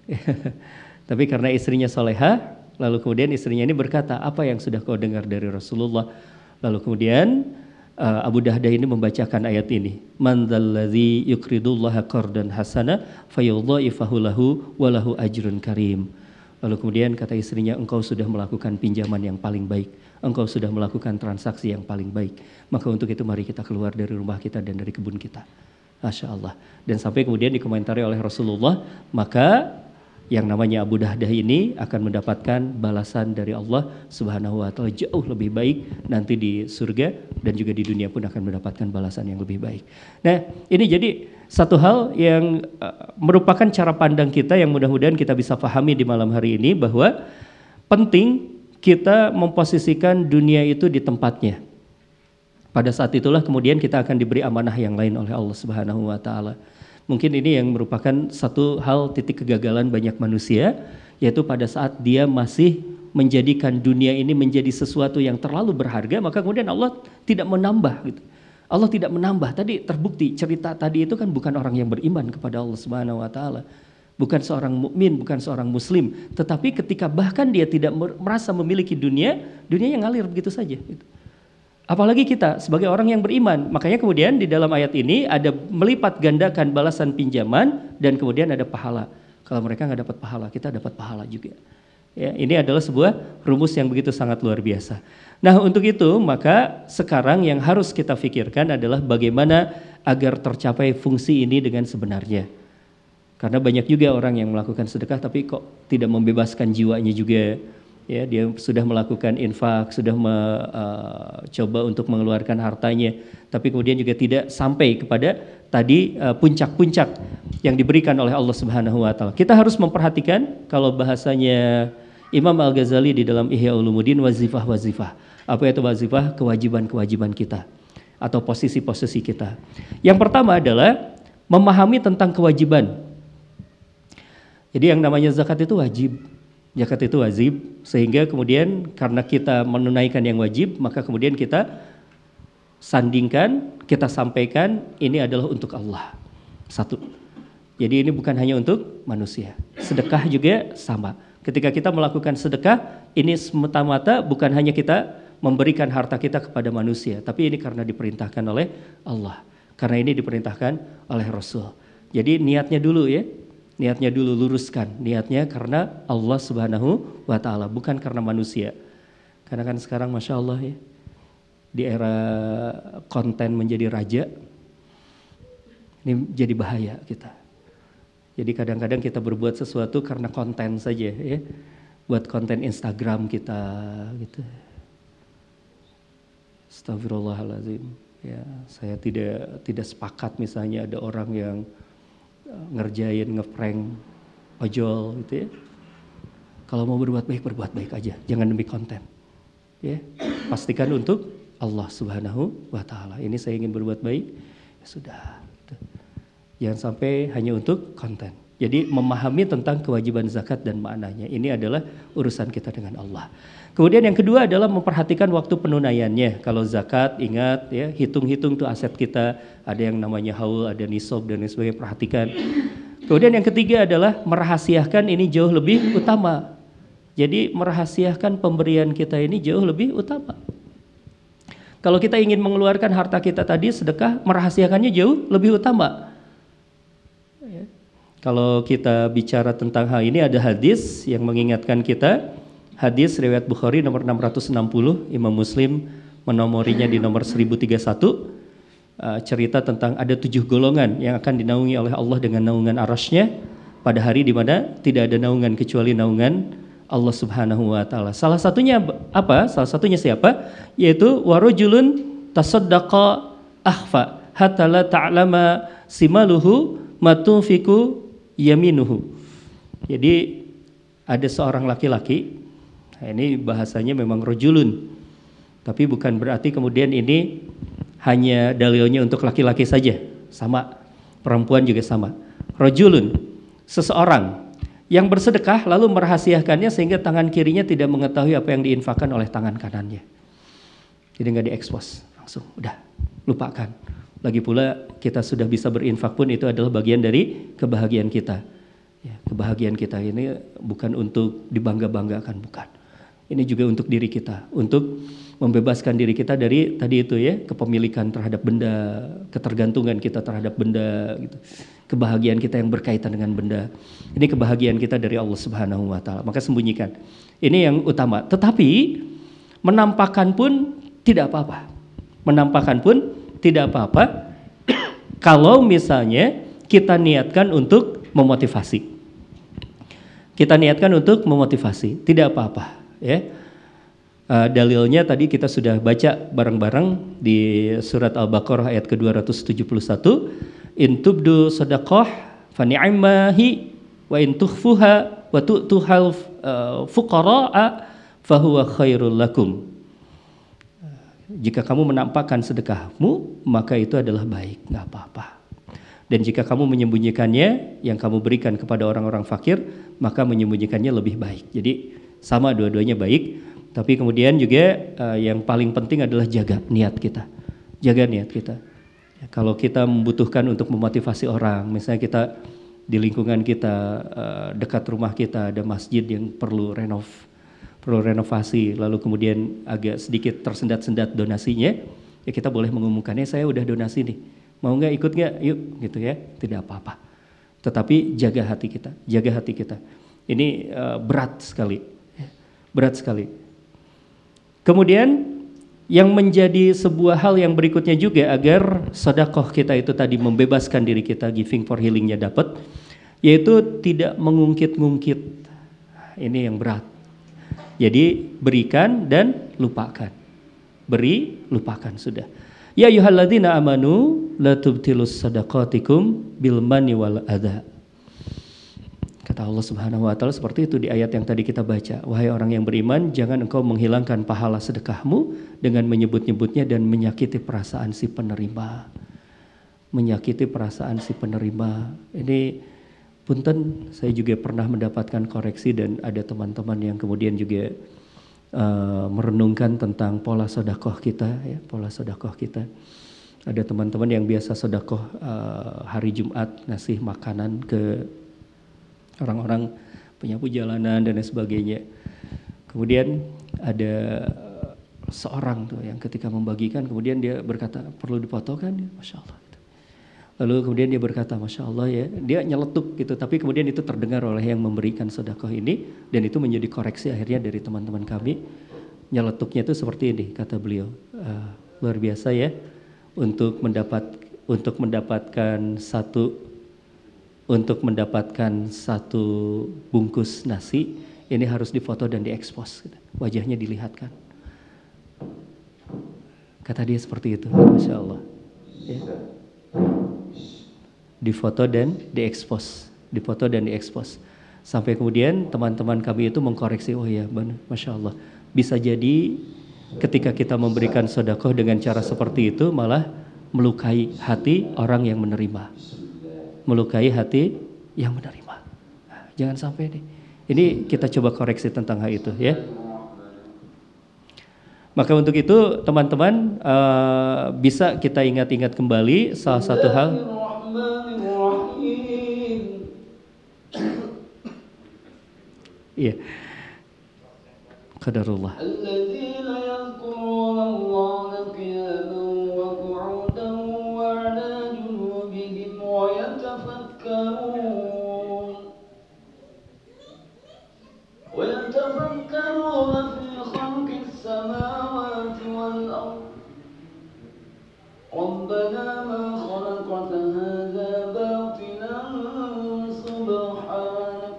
Tapi karena istrinya soleha, Lalu kemudian istrinya ini berkata, apa yang sudah kau dengar dari Rasulullah? Lalu kemudian uh, Abu Dahdah ini membacakan ayat ini. Man dzalladzi yuqridullaha qardan hasana fayudha'ifahu lahu ajrun karim. Lalu kemudian kata istrinya, engkau sudah melakukan pinjaman yang paling baik. Engkau sudah melakukan transaksi yang paling baik. Maka untuk itu mari kita keluar dari rumah kita dan dari kebun kita. Masya Allah. Dan sampai kemudian dikomentari oleh Rasulullah, maka yang namanya Abu Dahdah ini akan mendapatkan balasan dari Allah Subhanahu wa taala jauh lebih baik nanti di surga dan juga di dunia pun akan mendapatkan balasan yang lebih baik. Nah, ini jadi satu hal yang uh, merupakan cara pandang kita yang mudah-mudahan kita bisa pahami di malam hari ini bahwa penting kita memposisikan dunia itu di tempatnya. Pada saat itulah kemudian kita akan diberi amanah yang lain oleh Allah Subhanahu wa taala. Mungkin ini yang merupakan satu hal titik kegagalan banyak manusia, yaitu pada saat dia masih menjadikan dunia ini menjadi sesuatu yang terlalu berharga, maka kemudian Allah tidak menambah gitu. Allah tidak menambah. Tadi terbukti cerita tadi itu kan bukan orang yang beriman kepada Allah Subhanahu wa taala. Bukan seorang mukmin, bukan seorang muslim, tetapi ketika bahkan dia tidak merasa memiliki dunia, dunia yang ngalir begitu saja gitu. Apalagi kita sebagai orang yang beriman. Makanya kemudian di dalam ayat ini ada melipat gandakan balasan pinjaman dan kemudian ada pahala. Kalau mereka nggak dapat pahala, kita dapat pahala juga. Ya, ini adalah sebuah rumus yang begitu sangat luar biasa. Nah untuk itu maka sekarang yang harus kita pikirkan adalah bagaimana agar tercapai fungsi ini dengan sebenarnya. Karena banyak juga orang yang melakukan sedekah tapi kok tidak membebaskan jiwanya juga ya dia sudah melakukan infak, sudah mencoba uh, untuk mengeluarkan hartanya, tapi kemudian juga tidak sampai kepada tadi uh, puncak-puncak uh, yang diberikan oleh Allah Subhanahu wa taala. Kita harus memperhatikan kalau bahasanya Imam Al-Ghazali di dalam Ihya Ulumuddin wazifah-wazifah. Apa itu wazifah? Kewajiban-kewajiban kita atau posisi-posisi kita. Yang pertama adalah memahami tentang kewajiban. Jadi yang namanya zakat itu wajib zakat itu wajib sehingga kemudian karena kita menunaikan yang wajib maka kemudian kita sandingkan kita sampaikan ini adalah untuk Allah satu jadi ini bukan hanya untuk manusia sedekah juga sama ketika kita melakukan sedekah ini semata-mata bukan hanya kita memberikan harta kita kepada manusia tapi ini karena diperintahkan oleh Allah. Karena ini diperintahkan oleh Rasul. Jadi niatnya dulu ya niatnya dulu luruskan. Niatnya karena Allah Subhanahu wa taala bukan karena manusia. Karena kan sekarang masya Allah ya di era konten menjadi raja ini jadi bahaya kita jadi kadang-kadang kita berbuat sesuatu karena konten saja ya buat konten Instagram kita gitu Astagfirullahaladzim. Ya, saya tidak tidak sepakat misalnya ada orang yang uh, ngerjain ngeprank ojol gitu ya. Kalau mau berbuat baik berbuat baik aja, jangan demi konten. Ya, pastikan untuk Allah Subhanahu wa taala. Ini saya ingin berbuat baik, ya sudah. Jangan sampai hanya untuk konten. Jadi memahami tentang kewajiban zakat dan maknanya. Ini adalah urusan kita dengan Allah. Kemudian yang kedua adalah memperhatikan waktu penunaiannya. Kalau zakat ingat ya, hitung-hitung tuh aset kita, ada yang namanya haul, ada nisab dan lain sebagainya, perhatikan. Kemudian yang ketiga adalah merahasiakan ini jauh lebih utama. Jadi merahasiakan pemberian kita ini jauh lebih utama. Kalau kita ingin mengeluarkan harta kita tadi sedekah, merahasiakannya jauh lebih utama. Kalau kita bicara tentang hal ini ada hadis yang mengingatkan kita. Hadis riwayat Bukhari nomor 660, Imam Muslim menomorinya di nomor 1031. Uh, cerita tentang ada tujuh golongan yang akan dinaungi oleh Allah dengan naungan arasnya pada hari di mana tidak ada naungan kecuali naungan Allah Subhanahu wa taala. Salah satunya apa? Salah satunya siapa? Yaitu warujulun tasaddaqa akhfa hatta la ta'lama simaluhu matufiku yaminuhu. Jadi ada seorang laki-laki, nah ini bahasanya memang rojulun, tapi bukan berarti kemudian ini hanya dalilnya untuk laki-laki saja, sama perempuan juga sama. Rojulun, seseorang yang bersedekah lalu merahasiakannya sehingga tangan kirinya tidak mengetahui apa yang diinfakkan oleh tangan kanannya. Jadi nggak diekspos, langsung udah lupakan. Lagi pula kita sudah bisa berinfak pun itu adalah bagian dari kebahagiaan kita. Ya, kebahagiaan kita ini bukan untuk dibangga-banggakan, bukan. Ini juga untuk diri kita, untuk membebaskan diri kita dari tadi itu ya, kepemilikan terhadap benda, ketergantungan kita terhadap benda gitu. Kebahagiaan kita yang berkaitan dengan benda. Ini kebahagiaan kita dari Allah Subhanahu wa taala. Maka sembunyikan. Ini yang utama. Tetapi menampakkan pun tidak apa-apa. Menampakkan pun tidak apa-apa kalau misalnya kita niatkan untuk memotivasi. Kita niatkan untuk memotivasi, tidak apa-apa, ya. Uh, dalilnya tadi kita sudah baca bareng-bareng di surat Al-Baqarah ayat ke-271, in tubdu sadaqah fa wa in wa tu'tuhal uh, fuqara'a fahuwa khairul lakum. Jika kamu menampakkan sedekahmu, maka itu adalah baik, nggak apa-apa. Dan jika kamu menyembunyikannya, yang kamu berikan kepada orang-orang fakir, maka menyembunyikannya lebih baik. Jadi sama dua-duanya baik, tapi kemudian juga uh, yang paling penting adalah jaga niat kita, jaga niat kita. Ya, kalau kita membutuhkan untuk memotivasi orang, misalnya kita di lingkungan kita uh, dekat rumah kita ada masjid yang perlu renov, perlu renovasi, lalu kemudian agak sedikit tersendat-sendat donasinya, ya kita boleh mengumumkannya saya udah donasi nih, mau nggak ikut nggak? Yuk, gitu ya, tidak apa-apa. Tetapi jaga hati kita, jaga hati kita. Ini uh, berat sekali, ya, berat sekali. Kemudian yang menjadi sebuah hal yang berikutnya juga agar sodakoh kita itu tadi membebaskan diri kita giving for healingnya dapat, yaitu tidak mengungkit-ngungkit. Ini yang berat. Jadi berikan dan lupakan. Beri, lupakan sudah. Ya yuhalladina amanu la tubtilus sadaqatikum bil mani wal adha. Kata Allah Subhanahu wa taala seperti itu di ayat yang tadi kita baca. Wahai orang yang beriman, jangan engkau menghilangkan pahala sedekahmu dengan menyebut-nyebutnya dan menyakiti perasaan si penerima. Menyakiti perasaan si penerima. Ini punten saya juga pernah mendapatkan koreksi dan ada teman-teman yang kemudian juga uh, merenungkan tentang pola sodakoh kita ya pola sodakoh kita. Ada teman-teman yang biasa sodakoh uh, hari Jumat ngasih makanan ke orang-orang penyapu jalanan dan lain sebagainya. Kemudian ada seorang tuh yang ketika membagikan kemudian dia berkata perlu dipotokan ya masya Allah Lalu kemudian dia berkata, Masya Allah ya, dia nyeletuk gitu. Tapi kemudian itu terdengar oleh yang memberikan sedekah ini. Dan itu menjadi koreksi akhirnya dari teman-teman kami. Nyeletuknya itu seperti ini, kata beliau. Uh, luar biasa ya, untuk mendapat untuk mendapatkan satu untuk mendapatkan satu bungkus nasi ini harus difoto dan diekspos wajahnya dilihatkan Kata dia seperti itu, masya Allah. Ya. Difoto dan diekspos, difoto dan diekspos. Sampai kemudian teman-teman kami itu mengkoreksi, oh ya, masya Allah. Bisa jadi ketika kita memberikan sodakoh dengan cara seperti itu malah melukai hati orang yang menerima, melukai hati yang menerima. Nah, jangan sampai nih. Ini kita coba koreksi tentang hal itu ya. Maka untuk itu teman-teman uh, bisa kita ingat-ingat kembali salah satu hal Iya. Qadarullah. السماوات والأرض. ربنا ما خلقت هذا باطلا سبحانك.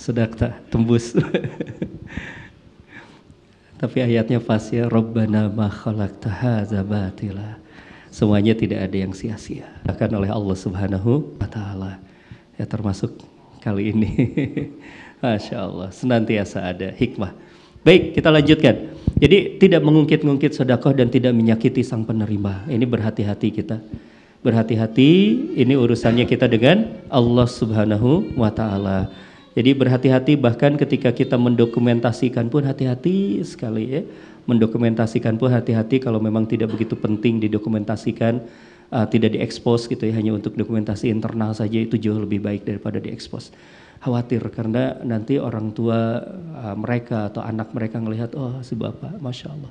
Sudah tembus. Tapi ayatnya fasih Rabbana ma khalaqta. Semuanya tidak ada yang sia-sia. Akan oleh Allah Subhanahu wa taala. Ya termasuk kali ini. Masya Allah, senantiasa ada hikmah. Baik, kita lanjutkan. Jadi tidak mengungkit-ungkit sedekah dan tidak menyakiti sang penerima. Ini berhati-hati kita. Berhati-hati, ini urusannya kita dengan Allah Subhanahu wa taala. Jadi berhati-hati bahkan ketika kita mendokumentasikan pun hati-hati sekali ya. Mendokumentasikan pun hati-hati kalau memang tidak begitu penting didokumentasikan, uh, tidak diekspos gitu ya, hanya untuk dokumentasi internal saja itu jauh lebih baik daripada diekspos. Khawatir karena nanti orang tua uh, mereka atau anak mereka melihat oh si bapak, masya Allah.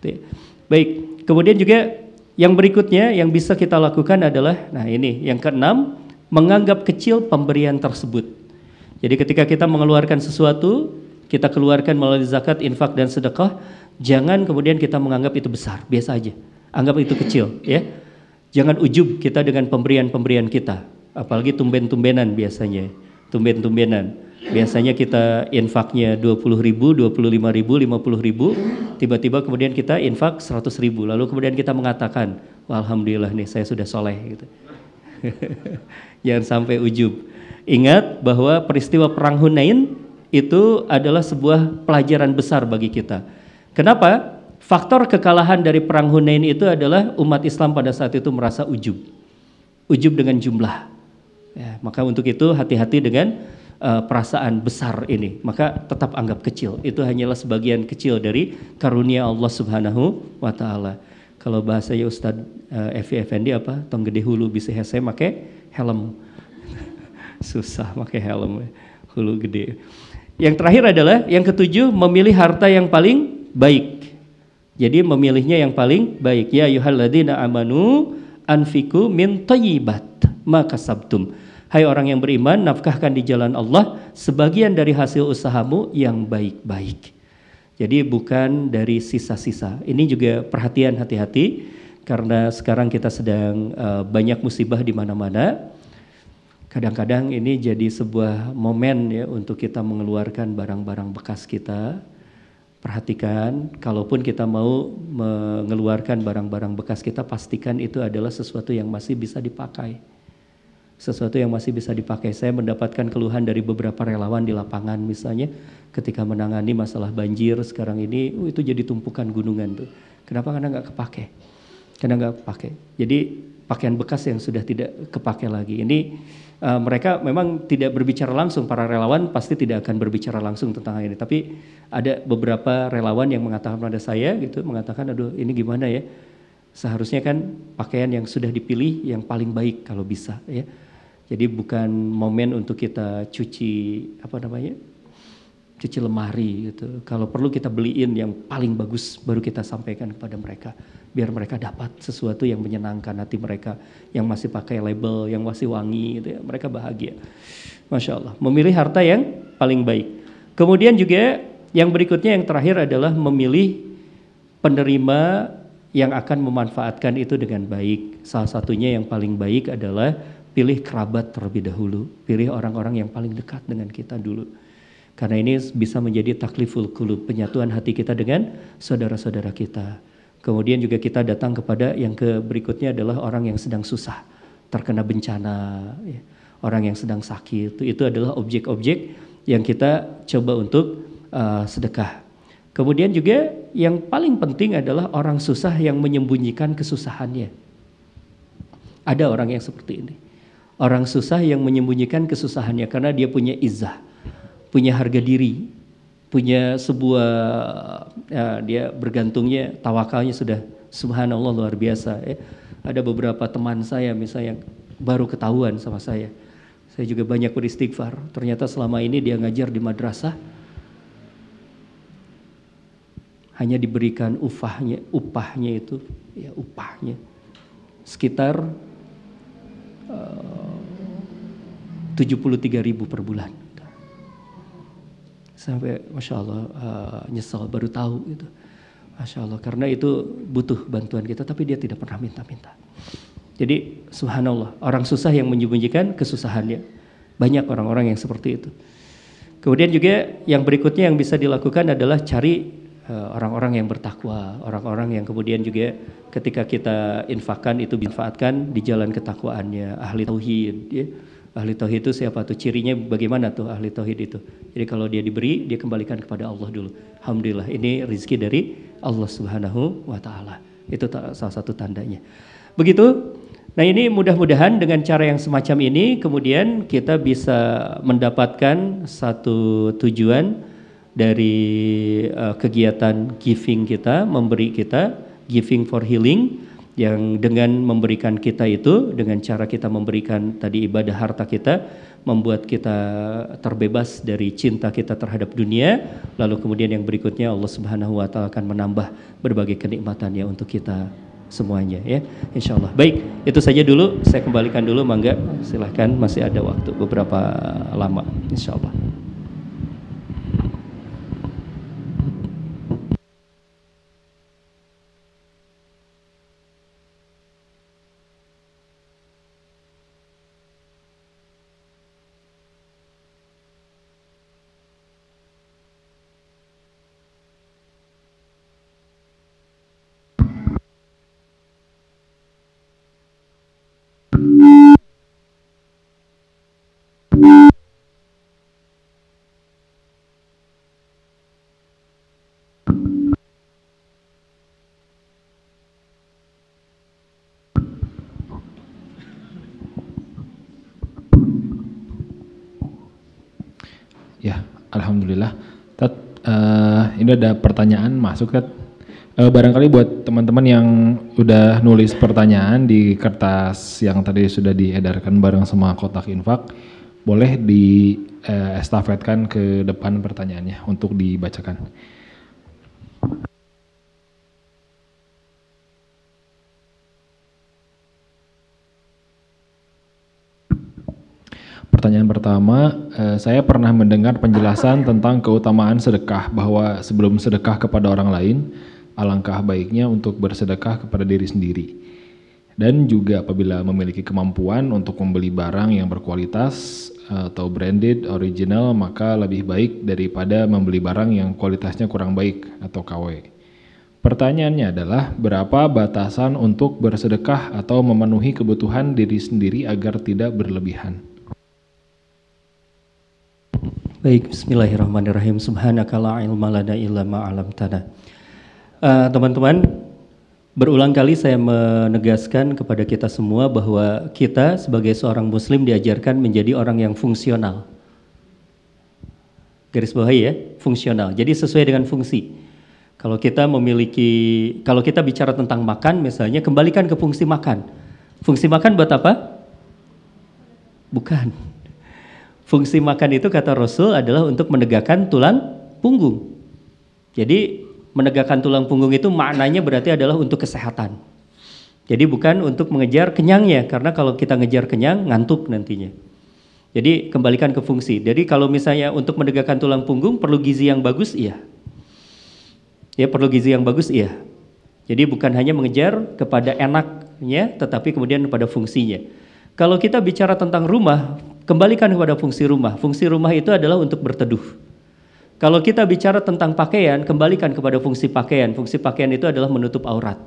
Ya. Baik, kemudian juga yang berikutnya yang bisa kita lakukan adalah, nah ini yang keenam, menganggap kecil pemberian tersebut. Jadi ketika kita mengeluarkan sesuatu, kita keluarkan melalui zakat, infak dan sedekah, jangan kemudian kita menganggap itu besar, biasa aja. Anggap itu kecil, ya. Jangan ujub kita dengan pemberian-pemberian kita, apalagi tumben-tumbenan biasanya, tumben-tumbenan. Biasanya kita infaknya 20 ribu, 25 ribu, 50 ribu, tiba-tiba kemudian kita infak 100 ribu, lalu kemudian kita mengatakan, Alhamdulillah nih saya sudah soleh gitu. Jangan sampai ujub. Ingat bahwa peristiwa perang Hunain itu adalah sebuah pelajaran besar bagi kita. Kenapa? Faktor kekalahan dari perang Hunain itu adalah umat Islam pada saat itu merasa ujub. Ujub dengan jumlah. Ya, maka untuk itu hati-hati dengan uh, perasaan besar ini. Maka tetap anggap kecil. Itu hanyalah sebagian kecil dari karunia Allah Subhanahu wa taala. Kalau bahasanya Ustadz uh, Effendi apa? Tong hulu bisa hese make helm susah pakai helm hulu gede. Yang terakhir adalah yang ketujuh memilih harta yang paling baik. Jadi memilihnya yang paling baik. Ya yuhalladina amanu anfiku min tayyibat maka sabtum. Hai orang yang beriman, nafkahkan di jalan Allah sebagian dari hasil usahamu yang baik-baik. Jadi bukan dari sisa-sisa. Ini juga perhatian hati-hati karena sekarang kita sedang uh, banyak musibah di mana-mana Kadang-kadang ini jadi sebuah momen ya untuk kita mengeluarkan barang-barang bekas kita. Perhatikan, kalaupun kita mau mengeluarkan barang-barang bekas kita, pastikan itu adalah sesuatu yang masih bisa dipakai. Sesuatu yang masih bisa dipakai. Saya mendapatkan keluhan dari beberapa relawan di lapangan misalnya, ketika menangani masalah banjir sekarang ini, oh, itu jadi tumpukan gunungan tuh. Kenapa? Karena nggak kepake. Karena nggak kepake. Jadi pakaian bekas yang sudah tidak kepake lagi. Ini uh, mereka memang tidak berbicara langsung para relawan pasti tidak akan berbicara langsung tentang hal ini. Tapi ada beberapa relawan yang mengatakan pada saya gitu mengatakan aduh ini gimana ya? Seharusnya kan pakaian yang sudah dipilih yang paling baik kalau bisa ya. Jadi bukan momen untuk kita cuci apa namanya cuci lemari gitu. Kalau perlu kita beliin yang paling bagus baru kita sampaikan kepada mereka biar mereka dapat sesuatu yang menyenangkan hati mereka yang masih pakai label yang masih wangi gitu ya. Mereka bahagia. Masya Allah. Memilih harta yang paling baik. Kemudian juga yang berikutnya yang terakhir adalah memilih penerima yang akan memanfaatkan itu dengan baik. Salah satunya yang paling baik adalah pilih kerabat terlebih dahulu, pilih orang-orang yang paling dekat dengan kita dulu. Karena ini bisa menjadi takliful kulub, penyatuan hati kita dengan saudara-saudara kita. Kemudian juga kita datang kepada yang ke berikutnya adalah orang yang sedang susah, terkena bencana, ya. orang yang sedang sakit. Itu, itu adalah objek-objek yang kita coba untuk uh, sedekah. Kemudian juga yang paling penting adalah orang susah yang menyembunyikan kesusahannya. Ada orang yang seperti ini. Orang susah yang menyembunyikan kesusahannya karena dia punya izah, punya harga diri, punya sebuah ya, dia bergantungnya tawakalnya sudah subhanallah luar biasa ya. Ada beberapa teman saya misalnya baru ketahuan sama saya. Saya juga banyak beristighfar. Ternyata selama ini dia ngajar di madrasah hanya diberikan upahnya upahnya itu ya upahnya sekitar uh, 73 ribu per bulan sampai masya Allah uh, nyesal baru tahu itu masya Allah karena itu butuh bantuan kita tapi dia tidak pernah minta-minta jadi subhanallah orang susah yang menyembunyikan kesusahannya banyak orang-orang yang seperti itu kemudian juga yang berikutnya yang bisa dilakukan adalah cari Eh, orang-orang yang bertakwa, orang-orang yang kemudian juga ketika kita infakkan itu dimanfaatkan di jalan ketakwaannya, ahli tauhid. Ya. Ahli tauhid itu siapa tuh? Cirinya bagaimana tuh ahli tauhid itu? Jadi kalau dia diberi, dia kembalikan kepada Allah dulu. Alhamdulillah, ini rezeki dari Allah Subhanahu wa taala. Itu salah satu tandanya. Begitu. Nah, ini mudah-mudahan dengan cara yang semacam ini kemudian kita bisa mendapatkan satu tujuan dari uh, kegiatan giving kita, memberi kita giving for healing yang dengan memberikan kita itu dengan cara kita memberikan tadi ibadah harta kita membuat kita terbebas dari cinta kita terhadap dunia. Lalu kemudian yang berikutnya Allah Subhanahu wa taala akan menambah berbagai kenikmatannya untuk kita semuanya ya. Insyaallah. Baik itu saja dulu. Saya kembalikan dulu mangga. Silahkan masih ada waktu beberapa lama. Insyaallah Alhamdulillah. Tat, uh, ini ada pertanyaan masuk Tat. Uh, barangkali buat teman-teman yang udah nulis pertanyaan di kertas yang tadi sudah diedarkan bareng sama kotak infak, boleh di uh, estafetkan ke depan pertanyaannya untuk dibacakan. Pertanyaan pertama, eh, saya pernah mendengar penjelasan tentang keutamaan sedekah bahwa sebelum sedekah kepada orang lain, alangkah baiknya untuk bersedekah kepada diri sendiri. Dan juga apabila memiliki kemampuan untuk membeli barang yang berkualitas atau branded, original, maka lebih baik daripada membeli barang yang kualitasnya kurang baik atau KW. Pertanyaannya adalah berapa batasan untuk bersedekah atau memenuhi kebutuhan diri sendiri agar tidak berlebihan? Baik, bismillahirrahmanirrahim. Subhanaka la ilma lana illa ma 'allamtana. Uh, teman-teman, berulang kali saya menegaskan kepada kita semua bahwa kita sebagai seorang muslim diajarkan menjadi orang yang fungsional. Garis bawahi ya, fungsional. Jadi sesuai dengan fungsi. Kalau kita memiliki kalau kita bicara tentang makan misalnya kembalikan ke fungsi makan. Fungsi makan buat apa? Bukan Fungsi makan itu kata Rasul adalah untuk menegakkan tulang punggung. Jadi menegakkan tulang punggung itu maknanya berarti adalah untuk kesehatan. Jadi bukan untuk mengejar kenyangnya karena kalau kita ngejar kenyang ngantuk nantinya. Jadi kembalikan ke fungsi. Jadi kalau misalnya untuk menegakkan tulang punggung perlu gizi yang bagus iya. Ya perlu gizi yang bagus iya. Jadi bukan hanya mengejar kepada enaknya, tetapi kemudian pada fungsinya. Kalau kita bicara tentang rumah, kembalikan kepada fungsi rumah. Fungsi rumah itu adalah untuk berteduh. Kalau kita bicara tentang pakaian, kembalikan kepada fungsi pakaian. Fungsi pakaian itu adalah menutup aurat.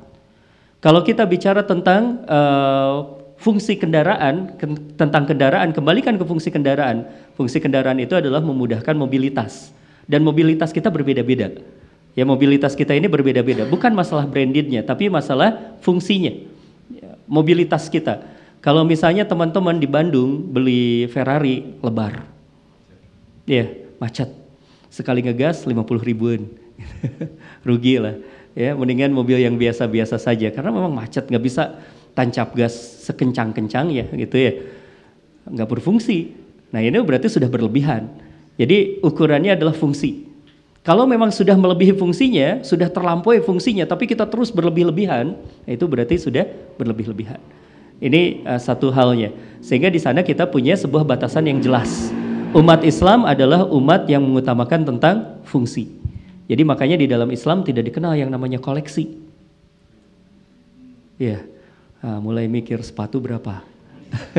Kalau kita bicara tentang uh, fungsi kendaraan, ke, tentang kendaraan, kembalikan ke fungsi kendaraan. Fungsi kendaraan itu adalah memudahkan mobilitas. Dan mobilitas kita berbeda-beda. Ya mobilitas kita ini berbeda-beda, bukan masalah brandednya, tapi masalah fungsinya. Ya, mobilitas kita. Kalau misalnya teman-teman di Bandung beli Ferrari lebar, ya macet. Sekali ngegas 50 ribuan, rugi lah. Ya mendingan mobil yang biasa-biasa saja, karena memang macet nggak bisa tancap gas sekencang-kencang ya gitu ya, nggak berfungsi. Nah ini berarti sudah berlebihan. Jadi ukurannya adalah fungsi. Kalau memang sudah melebihi fungsinya, sudah terlampaui fungsinya, tapi kita terus berlebih-lebihan, itu berarti sudah berlebih-lebihan. Ini uh, satu halnya. Sehingga di sana kita punya sebuah batasan yang jelas. Umat Islam adalah umat yang mengutamakan tentang fungsi. Jadi makanya di dalam Islam tidak dikenal yang namanya koleksi. Ya, uh, mulai mikir sepatu berapa,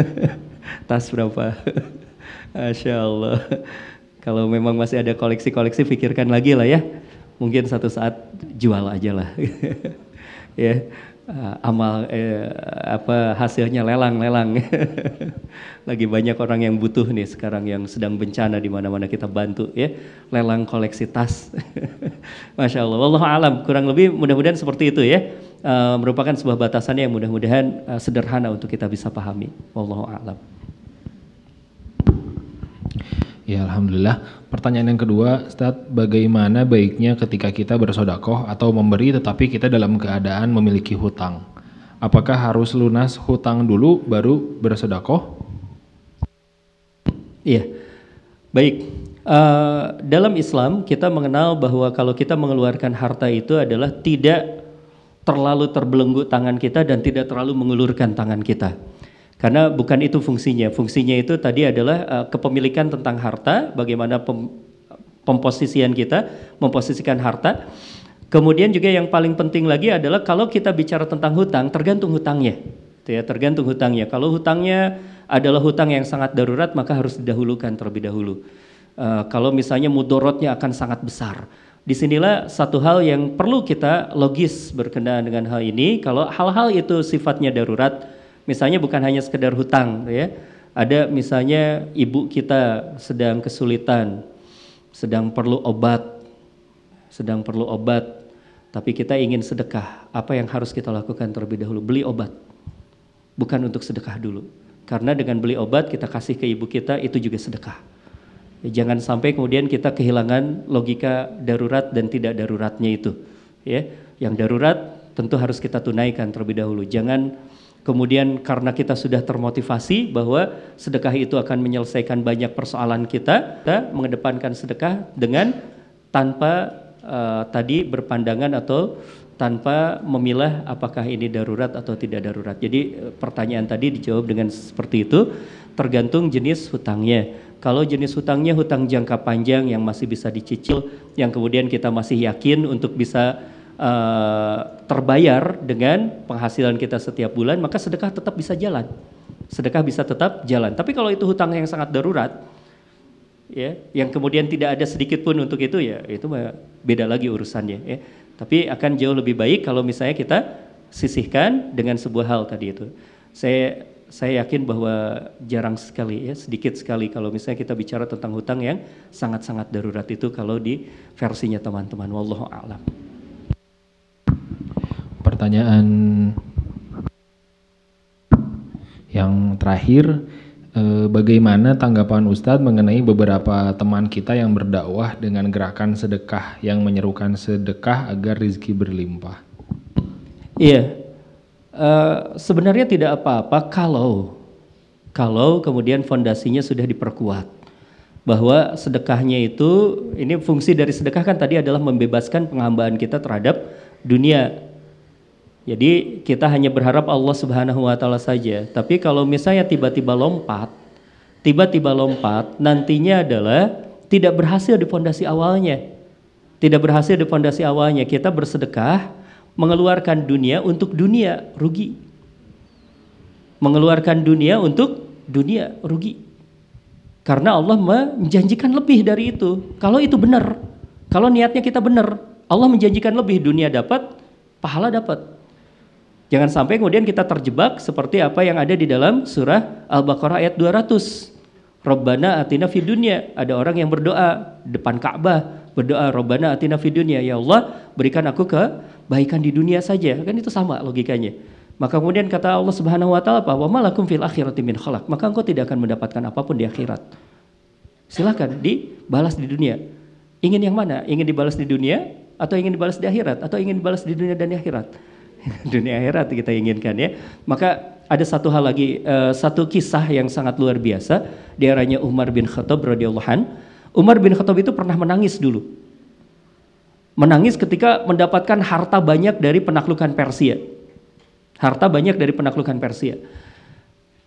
tas berapa, Masya Allah. Kalau memang masih ada koleksi-koleksi pikirkan lagi lah ya. Mungkin satu saat jual aja lah. ya. Uh, amal eh, apa hasilnya lelang-lelang. Lagi banyak orang yang butuh nih sekarang yang sedang bencana di mana-mana kita bantu ya. Lelang koleksi tas. Masya Allah. Allah alam kurang lebih mudah-mudahan seperti itu ya. Uh, merupakan sebuah batasan yang mudah-mudahan uh, sederhana untuk kita bisa pahami. Wallahu alam. Ya Alhamdulillah. Pertanyaan yang kedua, Ustaz, bagaimana baiknya ketika kita bersodakoh atau memberi tetapi kita dalam keadaan memiliki hutang? Apakah harus lunas hutang dulu baru bersodakoh? Iya, baik. Uh, dalam Islam kita mengenal bahwa kalau kita mengeluarkan harta itu adalah tidak terlalu terbelenggu tangan kita dan tidak terlalu mengulurkan tangan kita. Karena bukan itu fungsinya. Fungsinya itu tadi adalah uh, kepemilikan tentang harta, bagaimana pem, pemposisian kita, memposisikan harta. Kemudian juga yang paling penting lagi adalah kalau kita bicara tentang hutang, tergantung hutangnya. Itu ya, tergantung hutangnya. Kalau hutangnya adalah hutang yang sangat darurat, maka harus didahulukan terlebih dahulu. Uh, kalau misalnya mudorotnya akan sangat besar. Di sinilah satu hal yang perlu kita logis berkenaan dengan hal ini. Kalau hal-hal itu sifatnya darurat, Misalnya bukan hanya sekedar hutang ya. Ada misalnya ibu kita sedang kesulitan, sedang perlu obat, sedang perlu obat, tapi kita ingin sedekah. Apa yang harus kita lakukan terlebih dahulu? Beli obat. Bukan untuk sedekah dulu. Karena dengan beli obat kita kasih ke ibu kita itu juga sedekah. Ya, jangan sampai kemudian kita kehilangan logika darurat dan tidak daruratnya itu. Ya, yang darurat tentu harus kita tunaikan terlebih dahulu. Jangan Kemudian karena kita sudah termotivasi bahwa sedekah itu akan menyelesaikan banyak persoalan kita, kita mengedepankan sedekah dengan tanpa uh, tadi berpandangan atau tanpa memilah apakah ini darurat atau tidak darurat. Jadi eh, pertanyaan tadi dijawab dengan seperti itu, tergantung jenis hutangnya. Kalau jenis hutangnya hutang jangka panjang yang masih bisa dicicil, yang kemudian kita masih yakin untuk bisa uh, terbayar dengan penghasilan kita setiap bulan, maka sedekah tetap bisa jalan. Sedekah bisa tetap jalan. Tapi kalau itu hutang yang sangat darurat, ya, yang kemudian tidak ada sedikit pun untuk itu ya, itu beda lagi urusannya. Ya. Tapi akan jauh lebih baik kalau misalnya kita sisihkan dengan sebuah hal tadi itu. Saya saya yakin bahwa jarang sekali ya, sedikit sekali kalau misalnya kita bicara tentang hutang yang sangat-sangat darurat itu kalau di versinya teman-teman. Wallahu a'lam pertanyaan yang terakhir, eh, bagaimana tanggapan Ustadz mengenai beberapa teman kita yang berdakwah dengan gerakan sedekah yang menyerukan sedekah agar rizki berlimpah? Iya, uh, sebenarnya tidak apa-apa kalau kalau kemudian fondasinya sudah diperkuat. Bahwa sedekahnya itu ini fungsi dari sedekah kan tadi adalah membebaskan penghambaan kita terhadap dunia jadi kita hanya berharap Allah Subhanahu wa taala saja. Tapi kalau misalnya tiba-tiba lompat, tiba-tiba lompat, nantinya adalah tidak berhasil di fondasi awalnya. Tidak berhasil di fondasi awalnya. Kita bersedekah, mengeluarkan dunia untuk dunia rugi. Mengeluarkan dunia untuk dunia rugi. Karena Allah menjanjikan lebih dari itu. Kalau itu benar, kalau niatnya kita benar, Allah menjanjikan lebih dunia dapat, pahala dapat. Jangan sampai kemudian kita terjebak seperti apa yang ada di dalam surah Al-Baqarah ayat 200. Rabbana atina fid dunya. Ada orang yang berdoa depan Ka'bah, berdoa Rabbana atina fid dunya. Ya Allah, berikan aku kebaikan di dunia saja. Kan itu sama logikanya. Maka kemudian kata Allah Subhanahu wa taala? Wa malakum fil akhirati min khalaq. Maka engkau tidak akan mendapatkan apa pun di akhirat. Silakan dibalas di dunia. Ingin yang mana? Ingin dibalas di dunia atau ingin dibalas di akhirat atau ingin dibalas di dunia dan di akhirat? dunia akhirat kita inginkan ya. Maka ada satu hal lagi, uh, satu kisah yang sangat luar biasa di eranya Umar bin Khattab radhiyallahu an. Umar bin Khattab itu pernah menangis dulu. Menangis ketika mendapatkan harta banyak dari penaklukan Persia harta banyak dari penaklukan Persia.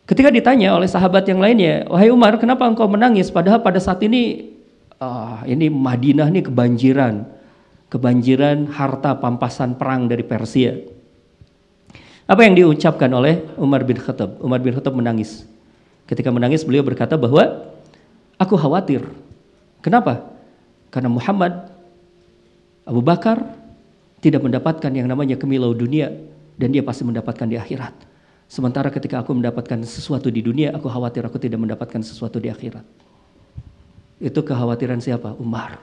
Ketika ditanya oleh sahabat yang lainnya, wahai Umar, kenapa engkau menangis? Padahal pada saat ini, uh, ini Madinah ini kebanjiran, kebanjiran harta pampasan perang dari Persia. Apa yang diucapkan oleh Umar bin Khattab? Umar bin Khattab menangis. Ketika menangis beliau berkata bahwa aku khawatir. Kenapa? Karena Muhammad, Abu Bakar tidak mendapatkan yang namanya kemilau dunia dan dia pasti mendapatkan di akhirat. Sementara ketika aku mendapatkan sesuatu di dunia, aku khawatir aku tidak mendapatkan sesuatu di akhirat. Itu kekhawatiran siapa? Umar.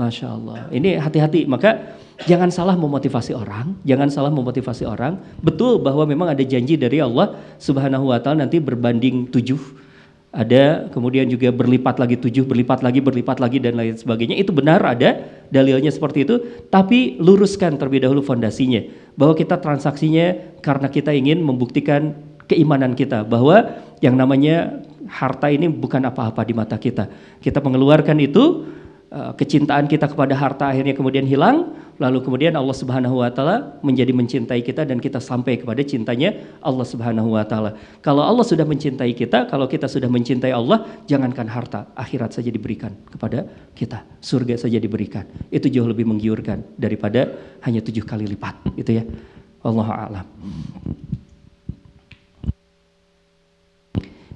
Masya Allah. Ini hati-hati. Maka jangan salah memotivasi orang. Jangan salah memotivasi orang. Betul bahwa memang ada janji dari Allah Subhanahu Wa Taala nanti berbanding tujuh ada kemudian juga berlipat lagi tujuh, berlipat lagi, berlipat lagi dan lain sebagainya. Itu benar ada dalilnya seperti itu, tapi luruskan terlebih dahulu fondasinya bahwa kita transaksinya karena kita ingin membuktikan keimanan kita bahwa yang namanya harta ini bukan apa-apa di mata kita. Kita mengeluarkan itu kecintaan kita kepada harta akhirnya kemudian hilang, lalu kemudian Allah Subhanahu wa taala menjadi mencintai kita dan kita sampai kepada cintanya Allah Subhanahu wa taala. Kalau Allah sudah mencintai kita, kalau kita sudah mencintai Allah, jangankan harta, akhirat saja diberikan kepada kita. Surga saja diberikan. Itu jauh lebih menggiurkan daripada hanya tujuh kali lipat, itu ya. Allah a'lam.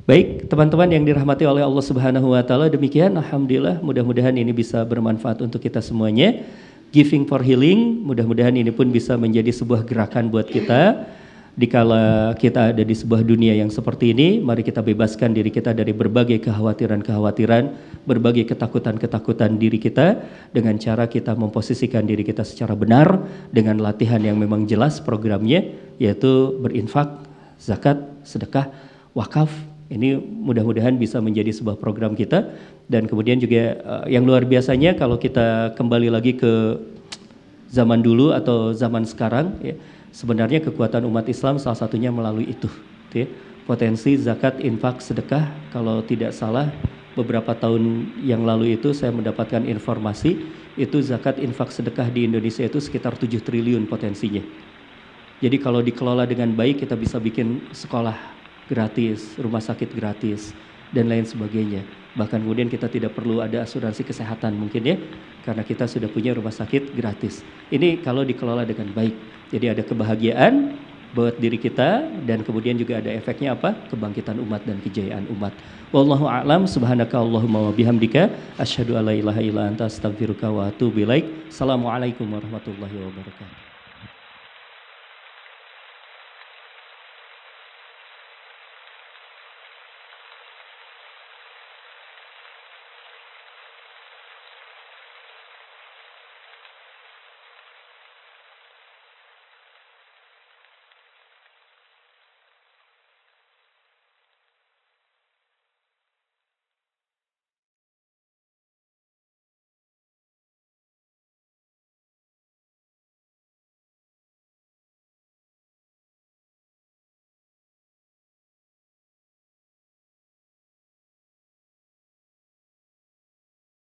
Baik, teman-teman yang dirahmati oleh Allah Subhanahu wa taala, demikian alhamdulillah mudah-mudahan ini bisa bermanfaat untuk kita semuanya. Giving for healing, mudah-mudahan ini pun bisa menjadi sebuah gerakan buat kita. Dikala kita ada di sebuah dunia yang seperti ini, mari kita bebaskan diri kita dari berbagai kekhawatiran-kekhawatiran, berbagai ketakutan-ketakutan diri kita dengan cara kita memposisikan diri kita secara benar dengan latihan yang memang jelas programnya yaitu berinfak, zakat, sedekah, wakaf, ini mudah-mudahan bisa menjadi sebuah program kita dan kemudian juga uh, yang luar biasanya kalau kita kembali lagi ke zaman dulu atau zaman sekarang ya, sebenarnya kekuatan umat Islam salah satunya melalui itu gitu ya. potensi zakat infak sedekah kalau tidak salah beberapa tahun yang lalu itu saya mendapatkan informasi itu zakat infak sedekah di Indonesia itu sekitar 7 triliun potensinya jadi kalau dikelola dengan baik kita bisa bikin sekolah gratis, rumah sakit gratis, dan lain sebagainya. Bahkan kemudian kita tidak perlu ada asuransi kesehatan mungkin ya, karena kita sudah punya rumah sakit gratis. Ini kalau dikelola dengan baik. Jadi ada kebahagiaan buat diri kita dan kemudian juga ada efeknya apa? Kebangkitan umat dan kejayaan umat. Wallahu a'lam subhanaka Allahumma wa bihamdika asyhadu alla ilaha illa anta astaghfiruka wa atubu ilaik. Assalamualaikum warahmatullahi wabarakatuh.